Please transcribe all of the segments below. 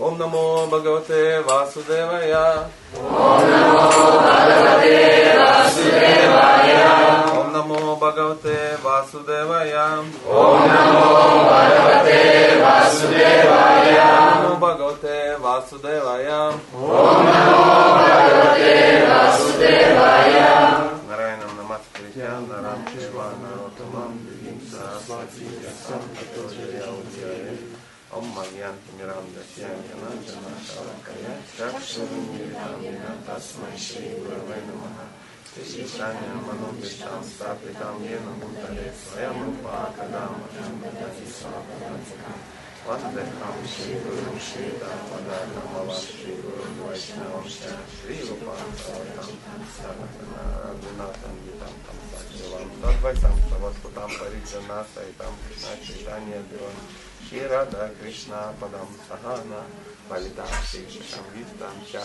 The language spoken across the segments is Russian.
Om Namo Bhagavate Vasudevaya. Om Namo Bhagavate Vasudevaya. Om Namo Bhagavate Vasudevaya. Om Namo Bhagavate Vasudevaya. Namo Bhagavate Vasudevaya. Om Namo Bhagavate Vasudevaya. Нарайнам Намаскритя, Нарам Чева, Наротамам, Вимса, Сватия, Самхатоджая, Удьяя. Om Magyan Miranda Syayana Jana Shavakaya Chakshuruniritamina Tasmai Shri Gurave Namaha Shishanya Manobisham Stapitam Yena Mutale Swayam Rupa Kadam Ashamdati Svapadantika Vandekam Shri Guru Shri Dhammadana Mava Shri Guru Vaishnavam Shri Shri Rupa Savatam Sagatana Raghunathan Vitam Tam Sachivam Tadvaitam Savastutam Parijana Saitam Krishna Chaitanya Devam Shri Radha Krishna Padam Sahana Valita Shri Shamvitam Cha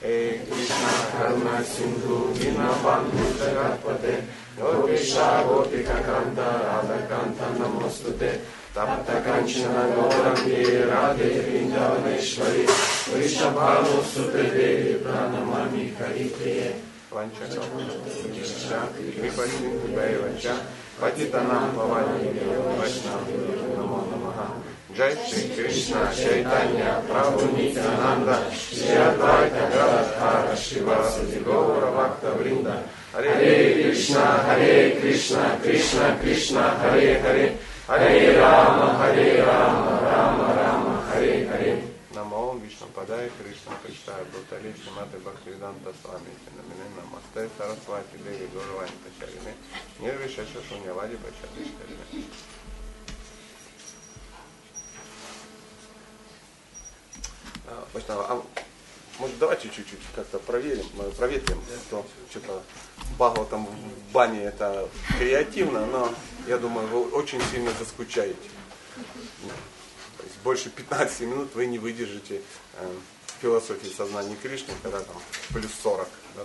He Krishna Karuna Sindhu Dinabantu Jagatpate Gopesha Gopika Kanta Radha Kanta Namostute Tapta Kanchana Gaurangi Radhe Vrindavaneshwari Vrishabhanu Sute Devi Pranamami Haripriye Vanchana Kripasindhu Bhaivacha Patitanam Pavani Vaishnava Namo Namaha Shri Krishna Chaitanya Prabhu Nityananda Shri Advaita Gadadhara Shivasati Gaura Bhakta Vrinda Hare Krishna Hare Krishna Krishna Krishna Hare Hare Hare Rama Hare Rama Rama Rama Hare Hare Namo Vishnu Padaya Krishna Krishna Bhutali Shrimati Bhaktivedanta Swami Namine Namaste Saraswati Devi Gauravani Pacharine Nirvishesha Shunyavadi Pacharine Вайшнава, а может давайте чуть-чуть как-то проверим, э, проветрим, что что-то Багова там в бане это креативно, но я думаю, вы очень сильно заскучаете. То есть больше 15 минут вы не выдержите э, философии сознания Кришны, когда там плюс 40. Да,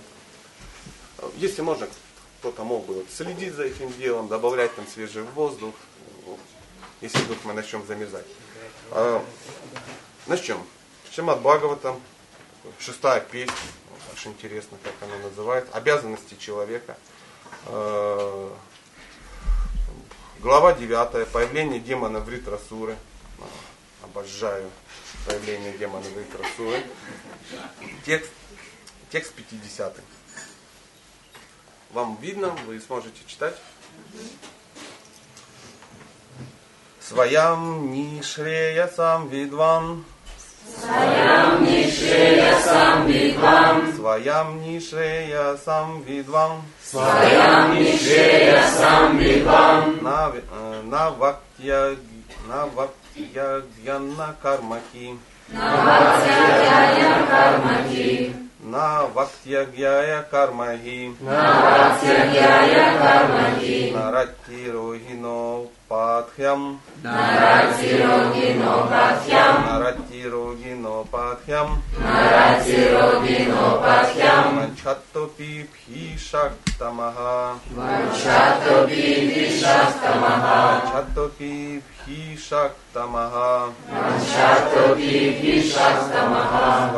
там. Если можно, кто-то мог бы вот следить за этим делом, добавлять там свежий воздух, если вдруг мы начнем замерзать. А, начнем. Шимат Бхагаватам, шестая песня, очень интересно, как она называется, обязанности человека. Э, глава 9, появление демона в Ритрасуры. Обожаю появление демона в Ритрасуры. Текст, текст 50. Вам видно, вы сможете читать? Своям нишреясам видван Своям Нишрея Сам Видвам, Своям нишрея сам видвам Своям Нишрея Сам Видвам, Нав- э, Навактья Навактьягьяна кармаки Наватьягьяя Кармаки, Навактьягьяя кармахи Кармаки, Наратти рогино патхям Нарати Рогино Патьям, Наратти рогино патхям Нарати Рогино Патьям, Манчаттопи пхишактамаха Ванчато Биди Шастамаха, Манчаттопи пхишактамаха Ванчато Биди Шастамаха,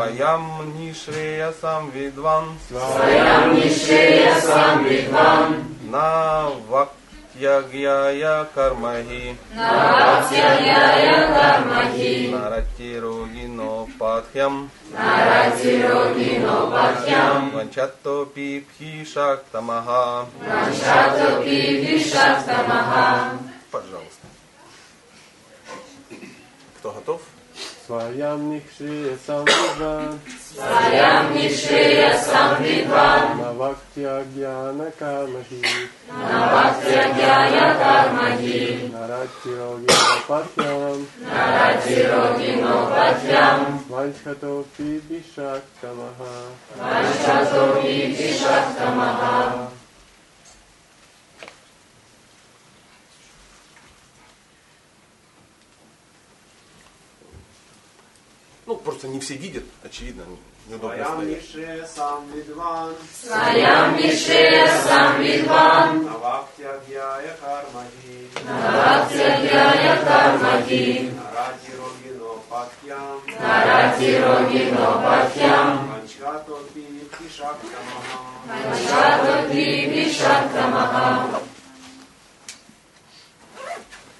Навактьягьяя кармахи Наватьягьяя Кармаки, Наратти рогино патхям Нарати Рогино Патьям, Ванчаттопи пхишактамаха Ванчато Биди Шастамаха, Пожалуйста. Кто готов? Своям Нихшрия Самвидван, Своям Нишрея Сам Видвам, Навактья Гьяна Кармахи, Наватьягьяя Кармаки, Нарати Рогина Патьям, Нарати Рогино Патьям, Ванчхато Пиби Шактамаха, Ванчато Биди Шастамаха, Ну, просто не все видят, очевидно, неудобно Своям стоять. Нишре Сам Видван, Своям Нишрея Сам Видвам, Навактягьяя Кармахи, Наватьягьяя Кармаки, Нарати Рогино Patyam Naratiro Patyam Vanchatopi Vishakamaha Vanchatopi Vishaktamaha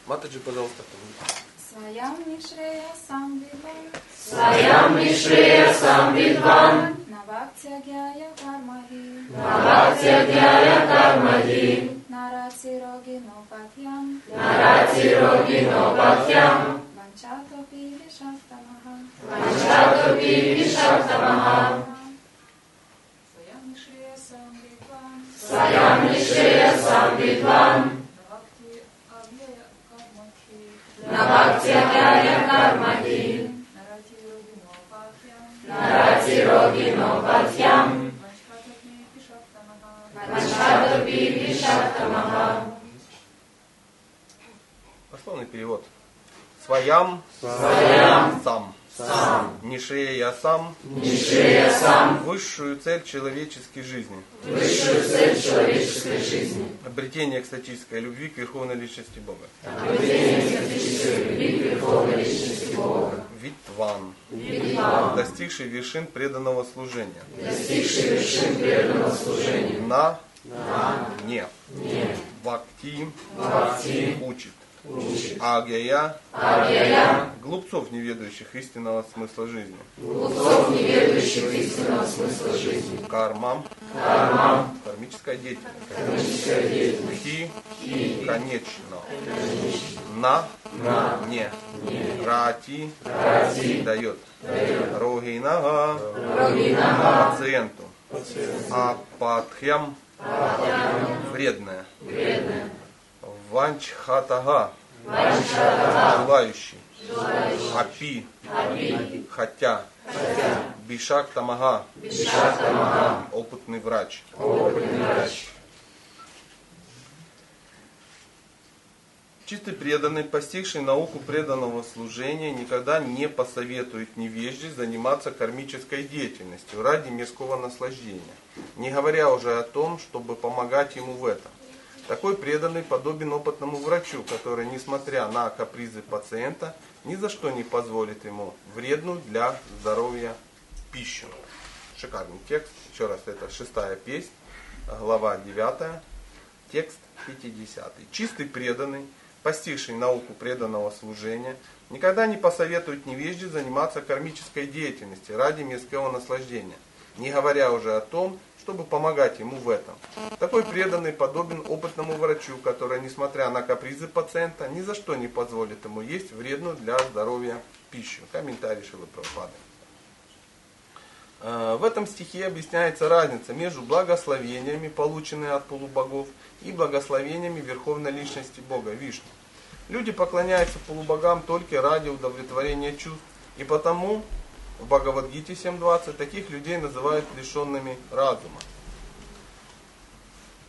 Матаджи, пожалуйста. Своям Нишрея Самвидван, Сваям Вишрея Самвидван Навактягяя Кармаги, Наватягяя Кармаги Наратсирогино Патьям, Наратиро Патьям Ванчатопи Вишактамаха, Vanchatopi Vishaktamaha Своям Нишрея Самвидван, Сваям Вишрея Самвидван Навактягяя Кармаги, Наватягяя Кармаги Наратсирогино Патьям, Наратиро Патьям Ванчатопи Вишактамаха, Vanchatopi Vishaktamaha Пословный перевод. Своям, Своям. сам. Сам. Нишея сам. Нишрея Сам Высшую цель человеческой жизни. Высшую цель человеческой жизни Обретение экстатической любви к Верховной Личности Бога. Верховной Личности Бога Витван. Достигший вершин преданного служения. Достигший вершин преданного служения На. Не. Бхакти. Бхакти Учит. Агьяя. Агьяя Глупцов, не ведающих истинного смысла жизни. Глупцов, не ведающих истинного смысла жизни Карма. Карма Кармическая деятельность. Кармическая деятельность Хи. Конечно. На. Не. Рати. Дает. Рогинага. Рогинага Пациенту. Апатхьям. Вредная. Ванчхатага. Желающий. Апи. Хотя. Бишак Тамага. Опытный врач. Чистый преданный, постигший науку преданного служения, никогда не посоветует невежде заниматься кармической деятельностью ради мирского наслаждения, не говоря уже о том, чтобы помогать ему в этом. Такой преданный подобен опытному врачу, который, несмотря на капризы пациента, ни за что не позволит ему вредную для здоровья пищу. Шикарный текст. Еще раз, это шестая песнь, глава 9, текст 50. Чистый преданный, постигший науку преданного служения, никогда не посоветует невежде заниматься кармической деятельностью ради мирского наслаждения, не говоря уже о том, чтобы помогать ему в этом. Такой преданный подобен опытному врачу, который, несмотря на капризы пациента, ни за что не позволит ему есть вредную для здоровья пищу. Комментарий Шилы Прабхупады. Э, В этом стихе объясняется разница между благословениями, полученными от полубогов, и благословениями Верховной Личности Бога, Вишну. Люди поклоняются полубогам только ради удовлетворения чувств, и потому в Бхагавадгите 7.20 таких людей называют лишенными разума.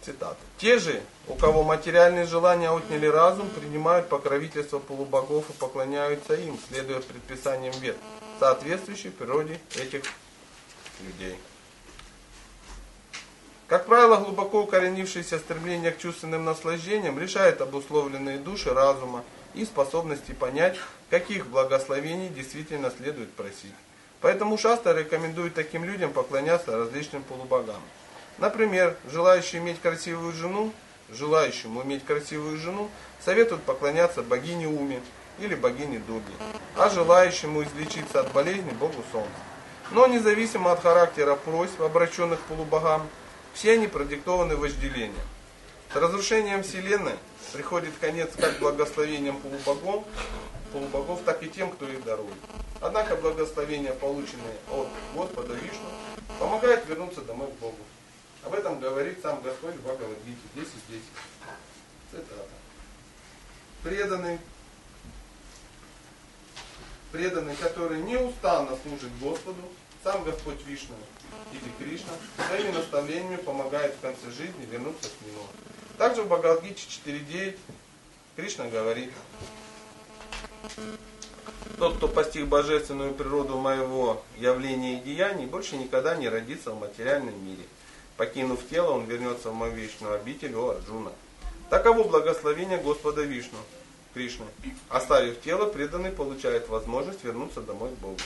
Цитата. Те же, у кого материальные желания отняли разум, принимают покровительство полубогов и поклоняются им, следуя предписаниям вет, соответствующей природе этих людей. Как правило, глубоко укоренившееся стремление к чувственным наслаждениям решает обусловленные души разума и способности понять, каких благословений действительно следует просить. Поэтому Шаста рекомендует таким людям поклоняться различным полубогам. Например, желающий иметь красивую жену, желающему иметь красивую жену, советуют поклоняться богине Уме или богине Дуги, а желающему излечиться от болезни Богу Солнца. Но независимо от характера просьб, обращенных полубогам, все они продиктованы вожделением. С разрушением Вселенной приходит конец как благословением полубогов, полубогов, так и тем, кто их дарует. Однако благословения, полученные от Господа Вишну, помогают вернуться домой к Богу. Об этом говорит сам Господь в Бхагавадгите 10.10. Цитата. Преданный, преданный, который неустанно служит Господу, сам Господь Вишну или Кришна, своими наставлениями помогает в конце жизни вернуться к Нему. Также в Бхагавадгите 4.9 Кришна говорит, тот, кто постиг божественную природу моего явления и деяний, больше никогда не родится в материальном мире. Покинув тело, он вернется в мою вечную обитель, о Арджуна. Таково благословение Господа Вишну. Кришны. Оставив тело, преданный получает возможность вернуться домой к Богу.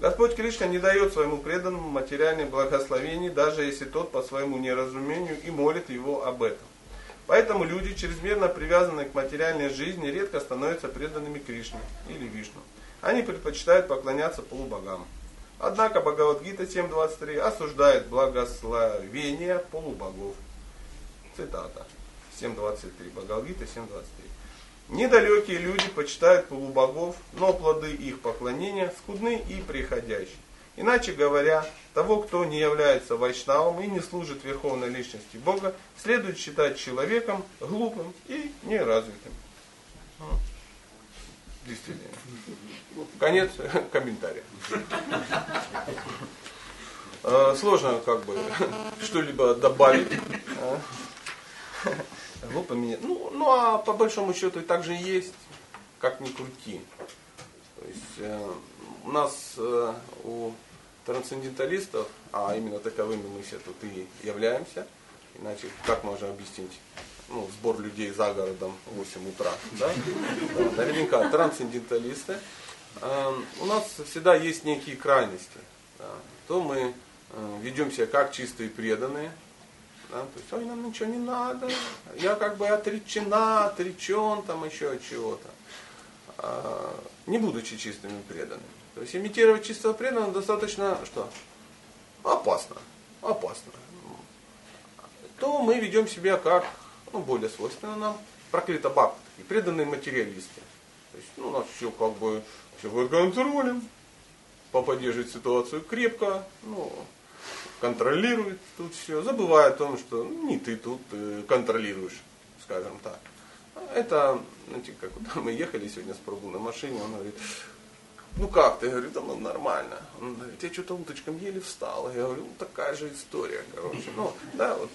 Господь Кришна не дает своему преданному материальных благословений, даже если тот по своему неразумению и молит его об этом. Поэтому люди, чрезмерно привязанные к материальной жизни, редко становятся преданными Кришне или Вишну. Они предпочитают поклоняться полубогам. Однако Бхагавадгита 7.23 осуждает благословение полубогов. Цитата 7.23. Бхагавадгита 7.23. Недалекие люди почитают полубогов, но плоды их поклонения скудны и приходящие. Иначе говоря, того, кто не является вайшнавом и не служит верховной личности Бога, следует считать человеком глупым и неразвитым. Действительно. Конец комментария. Э, Сложно как бы что-либо добавить. А? Глупо меня. Ну, ну а по большому счету и так же есть, как ни крути. То есть э, у нас э, у трансценденталистов, а именно таковыми мы все тут и являемся, иначе как можно объяснить ну, сбор людей за городом в 8 утра, да? да наверняка трансценденталисты. Э, у нас всегда есть некие крайности. Да? То мы э, ведем себя как чистые преданные, да? то есть, ой, нам ничего не надо, я как бы отречена, отречен, там еще от чего-то. А, не будучи чистыми преданными. То есть имитировать чистого преданного достаточно что? Опасно. Опасно. То мы ведем себя как, ну, более свойственно нам, проклято баб, такие преданные материалисты. То есть, ну, у нас все как бы, все под контролем. Папа ситуацию крепко, ну, контролирует тут все, забывая о том, что ну, не ты тут контролируешь, скажем так. Это, знаете, как мы ехали сегодня с пробу на машине, он говорит, ну как ты? Я говорю, да ну нормально. Он говорит, я что-то утречком еле встал. Я говорю, ну такая же история, короче. Ну, да, вот.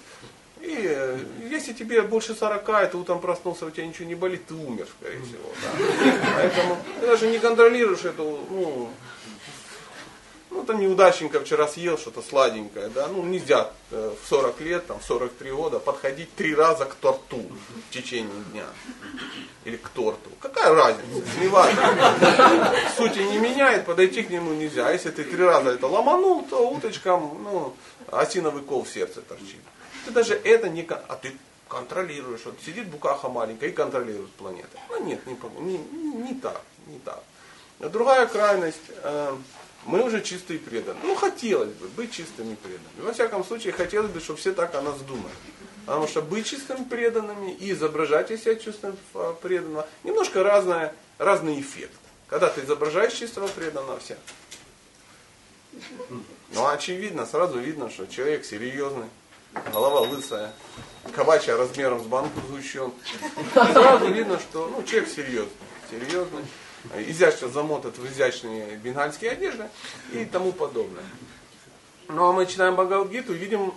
И э, если тебе больше 40, и ты утром проснулся, у тебя ничего не болит, ты умер, скорее всего. Да. Поэтому ты даже не контролируешь эту, ну, ну, там неудачненько вчера съел что-то сладенькое, да, ну, нельзя э, в 40 лет, там, в 43 года подходить три раза к торту в течение дня. Или к торту. Какая разница? Не важно. Сути не меняет, подойти к нему нельзя. А если ты три раза это ломанул, то уточкам, ну, осиновый кол в сердце торчит. Ты даже это не... А ты контролируешь. Вот сидит букаха маленькая и контролирует планету. Ну нет, не, не, не так, не так. Другая крайность, э, мы уже чистые преданные. Ну, хотелось бы быть чистыми преданными. Во всяком случае, хотелось бы, чтобы все так о нас думали. Потому что быть чистыми преданными и изображать из себя чистым а, преданного, немножко разное, разный эффект. Когда ты изображаешь чистого преданного, все. Ну, очевидно, сразу видно, что человек серьезный, голова лысая, кабача размером с банку сгущен. Сразу видно, что ну, человек серьезный. Серьезный изящно замотат в изящные бенгальские одежды и тому подобное. Ну а мы читаем и видим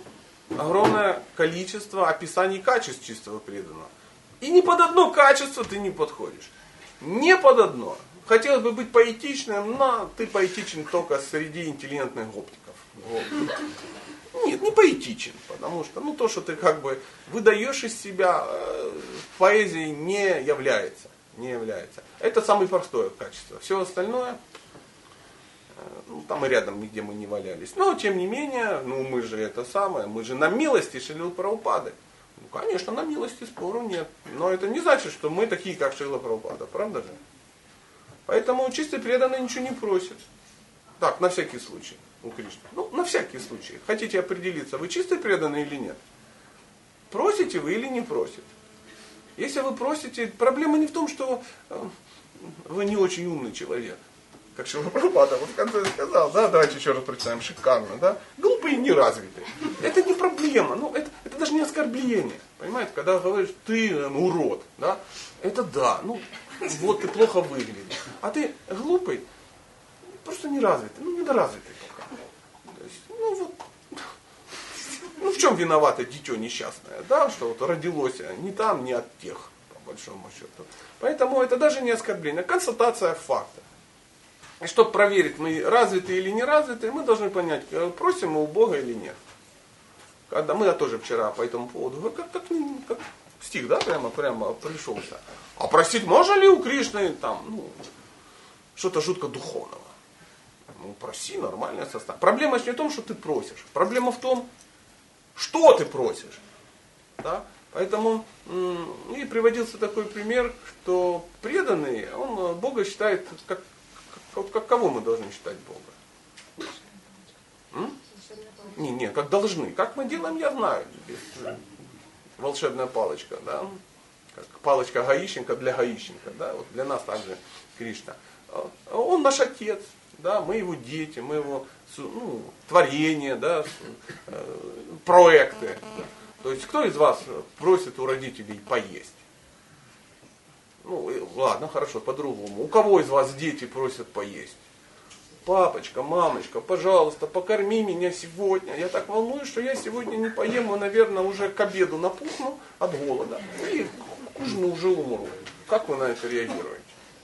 огромное количество описаний качеств чистого преданного. И ни под одно качество ты не подходишь. Не под одно. Хотелось бы быть поэтичным, но ты поэтичен только среди интеллигентных гоптиков. Нет, не поэтичен, потому что ну, то, что ты как бы выдаешь из себя, э, поэзией не является не является. Это самое простое качество. Все остальное, ну, там и рядом нигде мы не валялись. Но, тем не менее, ну, мы же это самое, мы же на милости Шилил Праупады. Ну, конечно, на милости спору нет. Но это не значит, что мы такие, как Шила Праупада. Правда же? Поэтому чистый преданный ничего не просит. Так, на всякий случай у Кришны. Ну, на всякий случай. Хотите определиться, вы чистый преданный или нет? Просите вы или не просите? Если вы просите, проблема не в том, что э, вы не очень умный человек. Как Шилапрапада вот в конце сказал, да, давайте еще раз прочитаем, шикарно, да, глупый и неразвитый. Это не проблема, ну, это, это даже не оскорбление. Понимаете, когда говоришь, ты ну, урод, да, это да, ну, вот ты плохо выглядишь. А ты глупый, просто неразвитый, ну, недоразвитый пока. Есть, ну, вот, ну в чем виновато дитё несчастное, да, что вот родилось не там, не от тех, по большому счету. Поэтому это даже не оскорбление, а констатация факта. И чтобы проверить, мы развиты или не развиты, мы должны понять, э, просим мы у Бога или нет. Когда мы я тоже вчера по этому поводу, как, как, как Стих, да, прямо, прямо пришелся. А просить можно ли у Кришны там, ну, что-то жутко духовного? Ну, проси, нормальное состояние. Проблема не в том, что ты просишь. Проблема в том, что ты просишь. Да? Поэтому и приводился такой пример, что преданный, он э, Бога считает, как, как, кого мы должны считать Бога? М? Не, не, как должны. Как мы делаем, я знаю. Волшебная палочка, да? Как палочка гаишника для гаишника, да? Вот для нас также Кришна. А, Он наш отец, да? Мы его дети, мы его ну, творение, да? э, проекты. То есть кто из вас просит у родителей поесть? Ну, ладно, хорошо, по-другому. У кого из вас дети просят поесть? Папочка, мамочка, пожалуйста, покорми меня сегодня. Я так волнуюсь, что я сегодня не поем, и, наверное, уже к обеду напухну от голода. И к ужину уже умру. Как вы на это реагируете?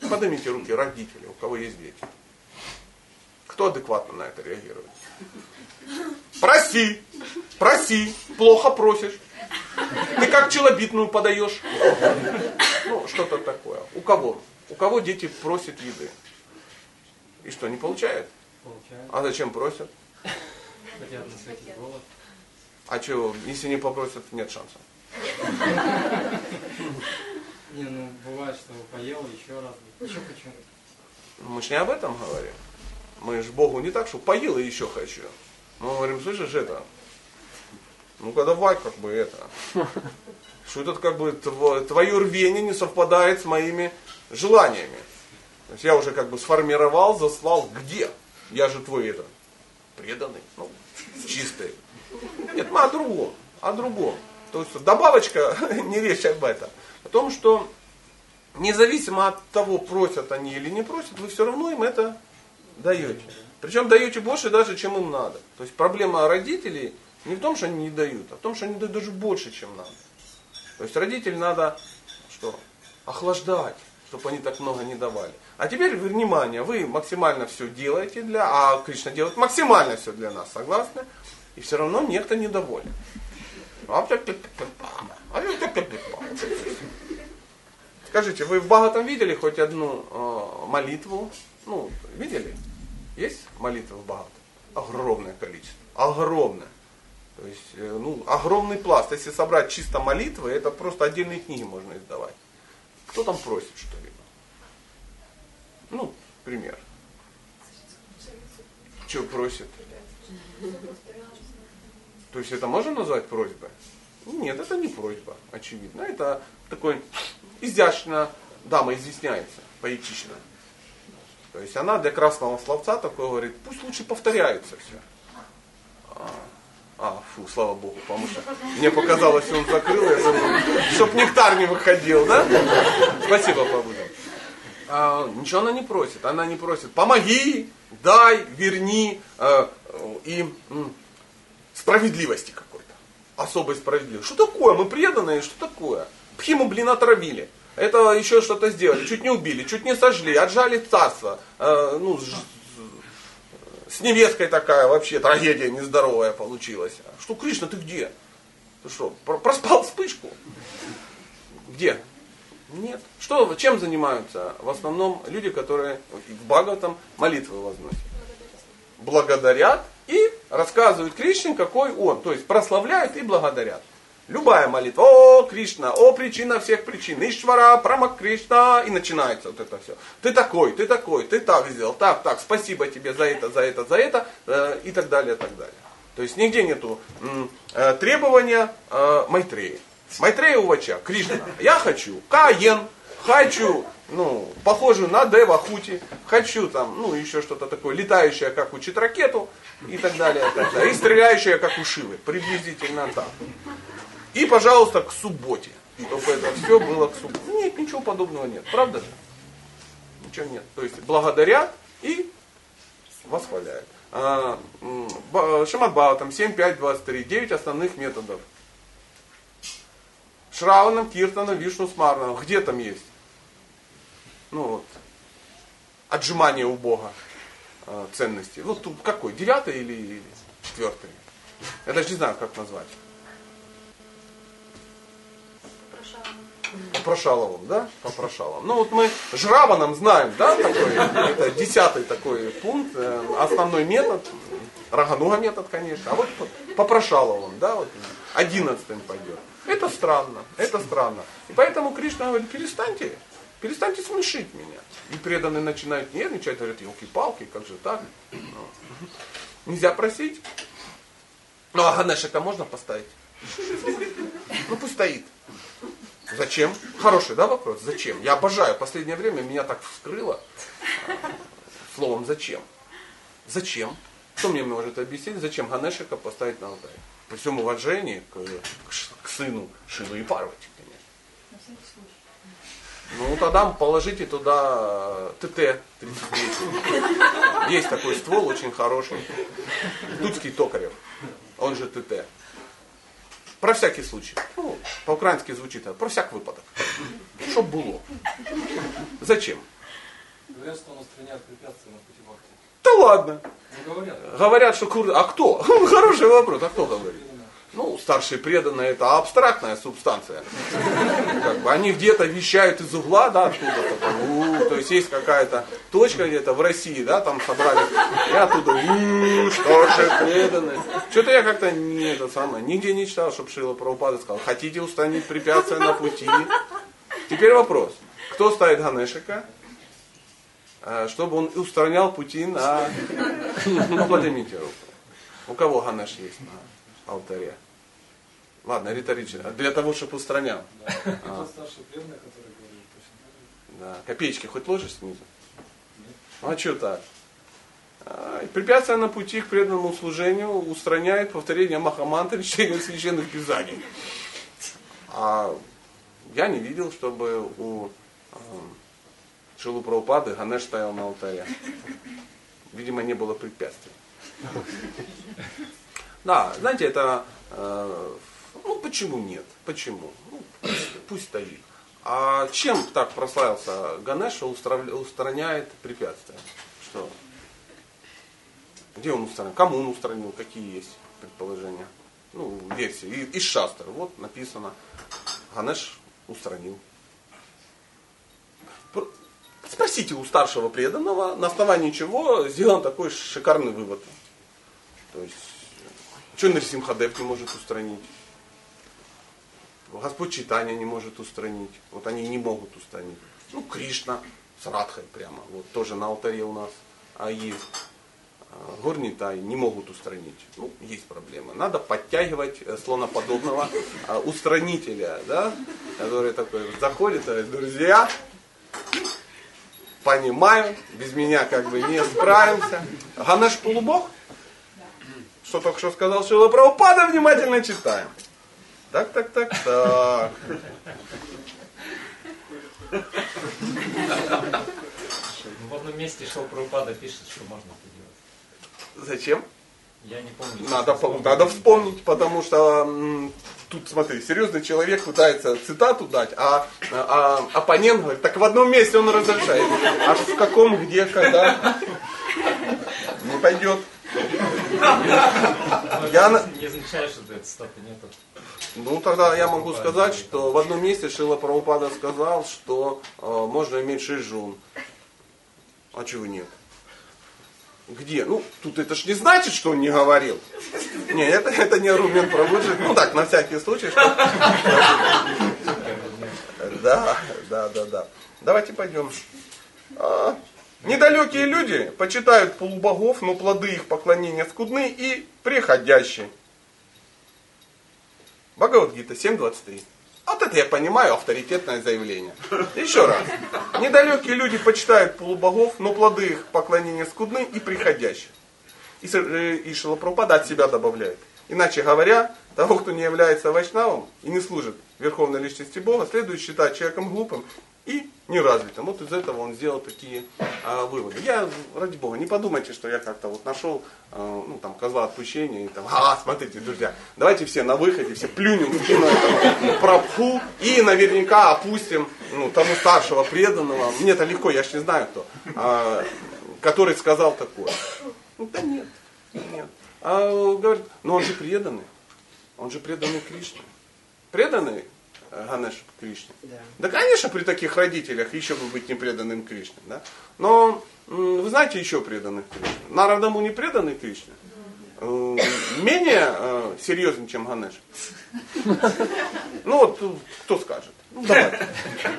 Поднимите руки родители, у кого есть дети. Кто адекватно на это реагирует? Проси, проси, плохо просишь. Ты как челобитную подаешь. Ну, что-то такое. У кого? У кого дети просят еды? И что, не получают? Получают. А зачем просят? Хотят насытить голод. А что, если не попросят, нет шанса. Не, ну бывает, что поел еще раз. Еще хочу. Мы же не об этом говорим. Мы же Богу не так, что поел и еще хочу. Мы говорим, слышишь, это, ну-ка давай как бы это. Что это как бы тво- твое рвение не совпадает с моими желаниями. То есть я уже как бы сформировал, заслал, где? Я же твой это, преданный, ну, чистый. Нет, мы о другом, о другом. То есть добавочка, не речь об этом. О том, что независимо от того, просят они или не просят, вы все равно им это даете. Причем даете больше даже, чем им надо. То есть проблема родителей не в том, что они не дают, а в том, что они дают даже больше, чем надо. То есть родителей надо что? Охлаждать, чтобы они так много не давали. А теперь внимание, вы максимально все делаете для, а Кришна делает максимально все для нас, согласны? И все равно некто недоволен. Скажите, вы в Бхагаватам видели хоть одну э, молитву? Ну, видели? Есть молитва в Бхагаватам? Огромное количество. Огромное. То есть, э, ну, огромный пласт. Если собрать чисто молитвы, это просто отдельные книги можно издавать. Кто там просит что-либо? Ну, пример. Что просит? То есть это можно назвать просьбой? Нет, это не просьба, очевидно. Это такой изящно, дама изъясняется, поэтично. То есть она для красного словца такой говорит, пусть лучше повторяются все. А, а, фу, слава богу, потому что мне показалось, он закрыл, я забыл, чтоб нектар не выходил, да? Спасибо, Павловна. А, ничего она не просит. Она не просит, помоги, дай, верни э, и м, справедливости какой-то. Особой справедливости. Что такое? Мы преданные, что такое? Пхиму, блин, отравили. Это еще что-то сделали, чуть не убили, чуть не сожгли, отжали царство. Э, ну, с невесткой такая вообще трагедия нездоровая получилась. Что, Кришна, ты где? Ты что, про- проспал вспышку? Где? Нет. Что, чем занимаются в основном люди, которые в Бхагаватам молитвы возносят? Благодарят и рассказывают Кришне, какой он. То есть прославляют и благодарят. Любая молитва. О, Кришна, о, причина всех причин. Ишвара, Прамак Кришна. И начинается вот это все. Ты такой, ты такой, ты так сделал, так, так, спасибо тебе за это, за это, за это. э, и так далее, так далее. То есть нигде нету э, требования э, Майтреи. Майтрея Увача, Кришна. Я хочу Каен, хочу, ну, похожую на Дева Хути, хочу там, ну, еще что-то такое, летающее, как учит ракету, и так далее, и так далее. И стреляющее, как у Шивы. Приблизительно так. И, пожалуйста, к субботе. Чтобы это все было к субботе. Нет, ничего подобного нет. Правда же? Ничего нет. То есть благодарят и восхваляют. А, м, Ба- Шамат Бхагаватам 7.5.23. 9 основных методов. Шраванам, Киртанам, Вишну, Смарнам. Где там есть? Ну вот. Отжимание у Бога а, ценностей. Вот тут какой? Девятый или четвертый? Я даже не знаю, как назвать. По прошаловым, да? По прошалам. Ну вот мы жраваном знаем, да, такой, это десятый такой пункт, э, основной метод, Рагануга метод, конечно, а вот по, по прошаловым, да, вот одиннадцатым пойдет. Это странно, это странно. И поэтому Кришна говорит, перестаньте, перестаньте смешить меня. И преданные начинают нервничать, говорят, елки-палки, как же так? Ну, Нельзя просить. Ну а Ганешика можно поставить? Ну пусть стоит. Зачем? Хороший, да, вопрос? Зачем? Я обожаю. Последнее время меня так вскрыло э, словом «зачем». Зачем? Кто мне может объяснить, зачем Ганешика поставить на алтарь? При всем уважении к, к к сыну Шивы и Парвати, конечно. Ну, тогда положите туда ТТ-33. Есть такой ствол, очень хороший. Дудский Токарев. Он же ТТ. Про всякий случай. Ну, по-украински звучит это. Про всяк выпадок. Чтоб было. Зачем? Говорят, что он устраняет препятствия на пути бхакти. Да ладно. Ну, говорят. Говорят, что кур... А кто? Хороший вопрос. А кто говорит? Ну, старшие преданные это абстрактная субстанция. Как бы они где-то вещают из угла, да, откуда-то там, «У-у-у». то есть есть какая-то точка где-то в России, да, там собрались, и оттуда, «У-у-у, старшие преданные. Что-то я как-то не это самое, нигде не читал, чтобы Шила Прабхупада сказал, хотите устранить препятствия на пути? Теперь вопрос, кто ставит Ганешика, э, чтобы он устранял пути на... Ну, поднимите руку. У кого Ганеш есть алтаре? Ладно, риторично. Для того, чтобы устранял. Да. Старший который говорит же. Да. Копеечки хоть ложишь снизу? Ну, а что так? А, Препятствия на пути к преданному служению устраняет повторение Махамантры, чтение священных писаний. А я не видел, чтобы у э, Шилу Прабхупады Ганеш стоял на алтаре. Видимо, не было препятствий. Да, знаете, это... э, ну, почему нет? Почему? Ну, пусть, пусть стоит. А чем так прославился устравля- устраняет препятствия? Что? Где он устранил? Кому он устранил? Какие есть предположения? Ну, версии. И- Из Шастер. Вот написано. Ганеш устранил. Пр- Спросите у старшего преданного, на основании чего сделан такой шикарный вывод. То есть, что Нарсимхадев не может устранить? Господь Читания не может устранить. Вот они не могут устранить. Ну, Кришна с Радхой прямо. Вот тоже на алтаре у нас а есть. А, Горнитай не могут устранить. Ну, есть проблемы. Надо подтягивать э, слоноподобного а, устранителя, да, который такой заходит, говорит, друзья, понимаю, без меня как бы не справимся. Ганеш полубог? Что только что сказал Шила Прабхупада, внимательно читаем. Так, так, так, так. Ну, в одном месте Шел Прабхупада пишет, что можно это делать. Зачем? Я не помню. Надо, по- надо вспомнить, потому что м, тут, смотри, серьезный человек пытается цитату дать, а, а оппонент говорит, так в одном месте он разрешает. А в каком, где, когда? Не пойдет. Я не означает, что это цитаты нету. Ну, тогда я могу сказать, что в одном месте Шила Прабхупада сказал, что э, можно иметь шесть жен. А чего нет? Где? Ну, тут это ж не значит, что он не говорил. Не, это, это не аргумент пробуджит. Ну так, на всякий случай. что- Да, да, да, да. Давайте пойдем. А, недалекие люди почитают полубогов, но плоды их поклонения скудны и приходящие. Бхагавадгита 7.23. Вот это я понимаю авторитетное заявление. Еще раз. Недалекие люди почитают полубогов, но плоды их поклонения скудны и приходящие. И, э, и Шилапрапада от себя добавляет. Иначе говоря, того, кто не является вайшнавом и не служит верховной личности Бога, следует считать человеком глупым и неразвитым. Вот из этого он сделал такие а, выводы. Я, ради Бога, не подумайте, что я как-то вот нашел а, ну, там, козла отпущения и там, а, смотрите, друзья, давайте все на выходе, все плюнем спину этому прабху и наверняка опустим ну, тому старшего преданного, мне это легко, я ж не знаю кто, а, который сказал такое. Ну, да нет, нет. А, говорит, но он же преданный, он же преданный Кришне. Преданный Ганеш Кришне? Да. Да, конечно, при таких родителях еще бы быть не преданным Кришне. Да? Но вы знаете еще преданных Кришне? Нарадаму не преданный Кришне? Э, Менее э, серьезен, чем Ганеш. Ну вот, э, кто скажет? Ну, давайте.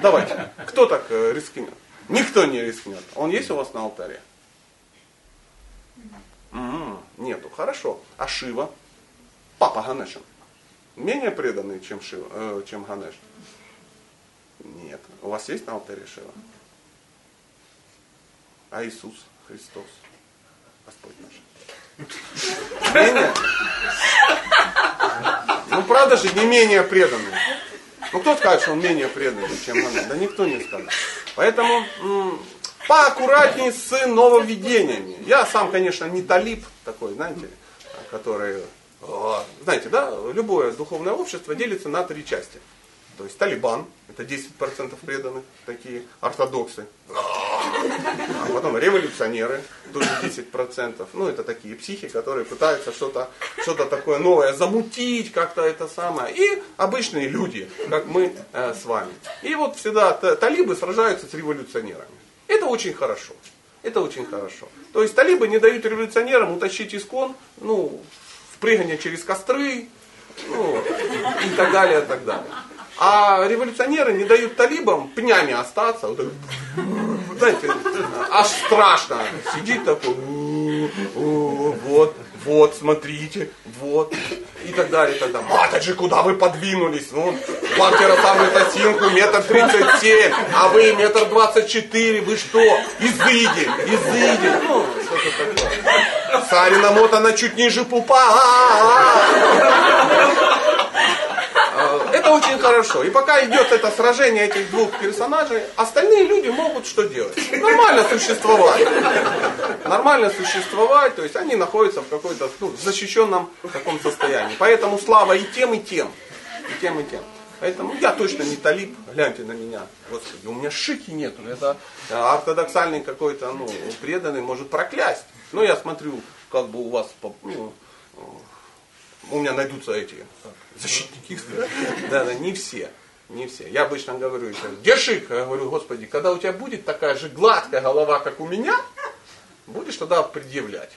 Давайте. Кто так э, рискнет? Никто не рискнет. Он есть у вас на алтаре? М, Нету. Хорошо. А Шива? Папа Ганеша. Менее преданный, чем, Шива, э, чем Ганеш? Нет. У вас есть на алтаре Шива? А Иисус Христос? Господь наш. Ну правда же, не менее преданный. Ну кто скажет, что он менее преданный, чем Ганеш? Да никто не скажет. Поэтому м, поаккуратнее с нововведениями. Я сам, конечно, не талиб такой, знаете, который, знаете, да, любое духовное общество делится на три части. То есть Талибан, это 10% преданных, такие ортодоксы. А потом революционеры, тоже 10%. Ну, это такие психи, которые пытаются что-то что такое новое замутить, как-то это самое. И обычные люди, как мы э, с вами. И вот всегда та- талибы сражаются с революционерами. Это очень хорошо. Это очень хорошо. То есть талибы не дают революционерам утащить искон, ну, прыгание через костры, ну, и так далее, и так далее. А революционеры не дают талибам пнями остаться. Вот, так, знаете, аж страшно. Сидит такой, «О, о, вот, вот, смотрите, вот, и так далее, и так далее. Матаджи, куда вы подвинулись? Ну, вам Терасам Тасинку метр тридцать семь, а вы метр двадцать четыре, вы что? Изыди, изыди. Ну, что-то такое. Сарина мот, она чуть ниже пупа. Это очень хорошо. И пока идет это сражение этих двух персонажей, остальные люди могут что делать? Нормально существовать. Нормально существовать, то есть они находятся в какой-то ну, защищенном таком состоянии. Поэтому слава и тем, и тем. И тем, и тем. Поэтому я точно не талиб, гляньте на меня. Господи, у меня шики нету. Это э, ортодоксальный какой-то ну, преданный может проклясть. Но я смотрю, как бы у вас ну, у меня найдутся эти как, защитники. Да, да, не все. Не все. Я обычно говорю, еще, где шик? Я говорю, господи, когда у тебя будет такая же гладкая голова, как у меня, будешь тогда предъявлять.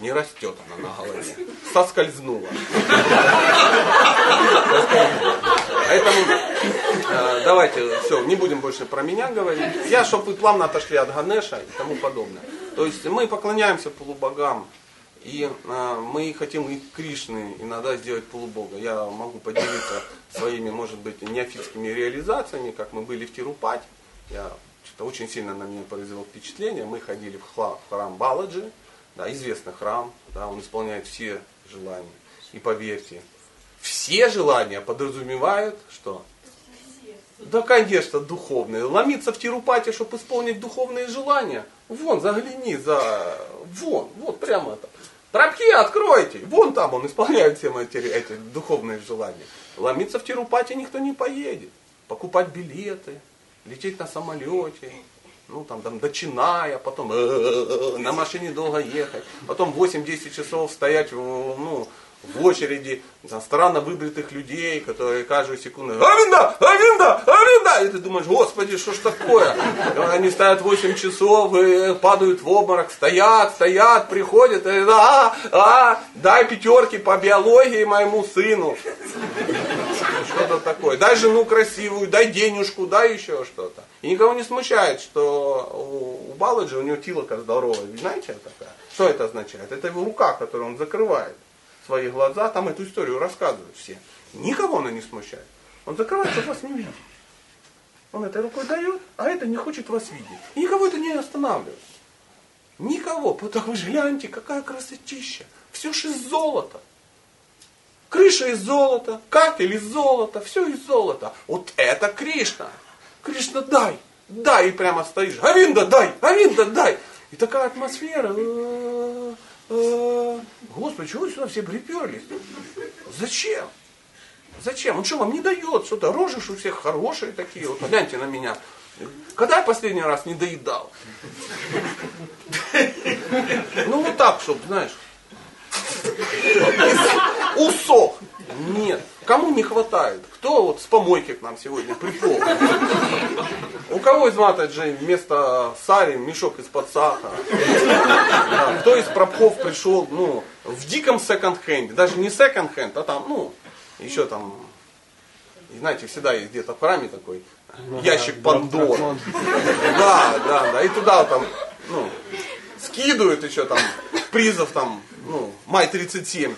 Не растет она на голове. Соскользнула. Поэтому э, давайте, все, не будем больше про меня говорить. Я, чтобы вы плавно отошли от Ганеша и тому подобное. То есть мы поклоняемся полубогам, и э, мы хотим и Кришны иногда сделать полубога. Я могу поделиться своими, может быть, неофитскими реализациями, как мы были в Тирупати. Я, что-то очень сильно на меня произвело впечатление. Мы ходили в хла- в храм Баладжи, да, известный храм, да, он исполняет все желания. И поверьте, все желания подразумевают, что? Да, конечно, духовные. Ломиться в Тирупати, чтобы исполнить духовные желания. Вон, загляни за... Вон, вот прямо это. Тропки откройте. Вон там он исполняет все эти, эти духовные желания. Ломиться в Тирупати никто не поедет. Покупать билеты, лететь на самолете, ну там, там до Чиная, потом э, на машине долго ехать, потом 8-10 часов стоять ну, в очереди за странно выбритых людей, которые каждую секунду Авинда! Авинда! Авинда! И ты думаешь, господи, что ж такое? Они стоят 8 часов и падают в обморок, стоят, стоят, приходят, и, а, а, дай пятерки по биологии моему сыну. Что-то такое. Дай жену красивую, дай денежку, дай еще что-то. И никого не смущает, что у, у Баладжи, у него тилока здоровая. Вы знаете такая? Что это означает? Это его рука, которую он закрывает свои глаза, там эту историю рассказывают все. Никого она не смущает. Он закрывает, чтобы вас не видеть. Он этой рукой дает, а это не хочет вас видеть. И никого это не останавливает. Никого. Потому что гляньте, какая красотища. Все ж из золота. Крыша из золота, кафель из золота, все из золота. Вот это Кришна. Кришна, дай, дай, и прямо стоишь. Авинда, дай, Авинда, дай. И такая атмосфера. Господи, чего вы сюда все приперлись? Зачем? Зачем? Он что, вам не дает что-то? Рожи у всех хорошие такие. Вот гляньте на меня. Когда я последний раз не доедал? Ну вот так, чтобы, знаешь, усох. Нет. Кому не хватает? Кто вот с помойки к нам сегодня приполз? У кого из матаджей вместо сари мешок из-под сахара? Кто из пробхов пришел, ну, в диком секонд-хенде, даже не секонд-хенд, а там, ну, еще там, знаете, всегда есть где-то в храме такой ящик Пандоры. Да, да, да, и туда там, ну, скидывают еще там призов там, ну, май 37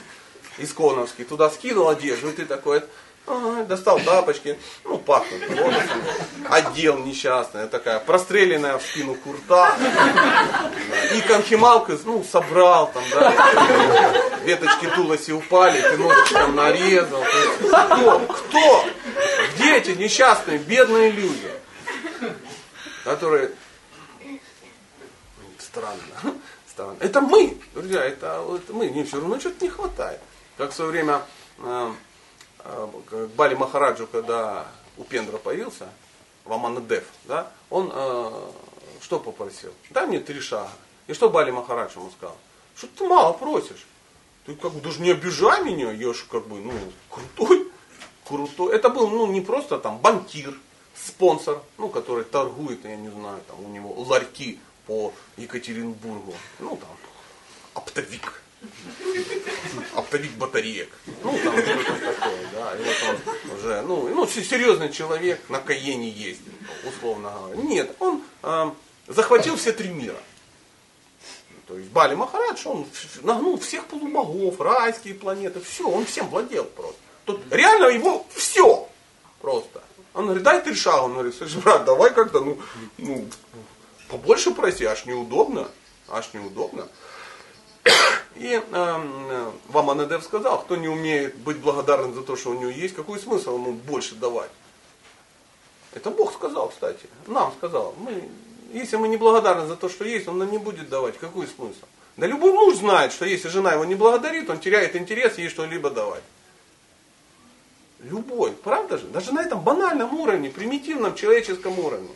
исконовский, туда скинул одежду, и ты такой, Достал тапочки, ну, пахнут волосом, одел несчастная такая, простреленная в спину курта, и конхималку, ну, собрал там, да, веточки тулоси упали, ты ножичком там нарезал. Кто? Кто? Где эти несчастные, бедные люди, которые странно. странно. Это мы, друзья, это, это мы. Не все равно что-то не хватает. Как в свое время э, к Бали Махараджу, когда Упендра появился, Ваманадев, да, он э, что попросил? Дай мне три шага. И что Бали Махарадж ему сказал? Что ты мало просишь? Ты как бы даже не обижай меня, я же как бы, ну, крутой, крутой. Это был, ну, не просто там банкир, спонсор, ну, который торгует, я не знаю, там у него ларьки по Екатеринбургу. Ну, там, оптовик. Оптовик батареек. Ну, там что-то такое, да. И вот он уже, ну, ну, се- серьезный человек, на Каене ездит, условно говоря. Нет, он э, захватил все три мира. То есть Бали Махарадж, он нагнул всех полубогов, райские планеты, все, он всем владел просто. Тут реально его все просто. Он говорит, дай три шага. Он говорит, слушай, брат, давай как-то, ну, ну, побольше проси, аж неудобно, аж неудобно. И э, э, Ваманадев сказал, кто не умеет быть благодарным за то, что у него есть, какой смысл ему больше давать? Это Бог сказал, кстати, нам сказал. Мы, если мы не благодарны за то, что есть, он нам не будет давать. Какой смысл? Да любой муж знает, что если жена его не благодарит, он теряет интерес ей что-либо давать. Любой, правда же? Даже на этом банальном уровне, примитивном человеческом уровне.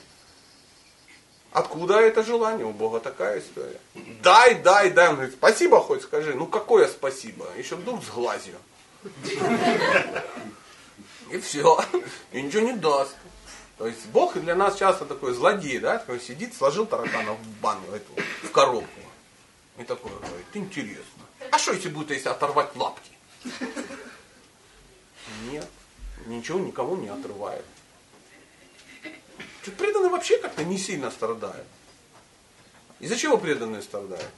Откуда это желание? У Бога такая история. Дай, дай, дай. Он говорит, спасибо хоть скажи. Ну какое спасибо? Еще вдруг с глазью. И все. И ничего не даст. То есть Бог для нас часто такой злодей, да, такой сидит, сложил тараканов в баню, эту, в коробку. И такой говорит, интересно. А что если будет, если оторвать лапки? Нет, ничего никому не отрывает. Преданные вообще как-то не сильно страдают. Из-за чего преданные страдают?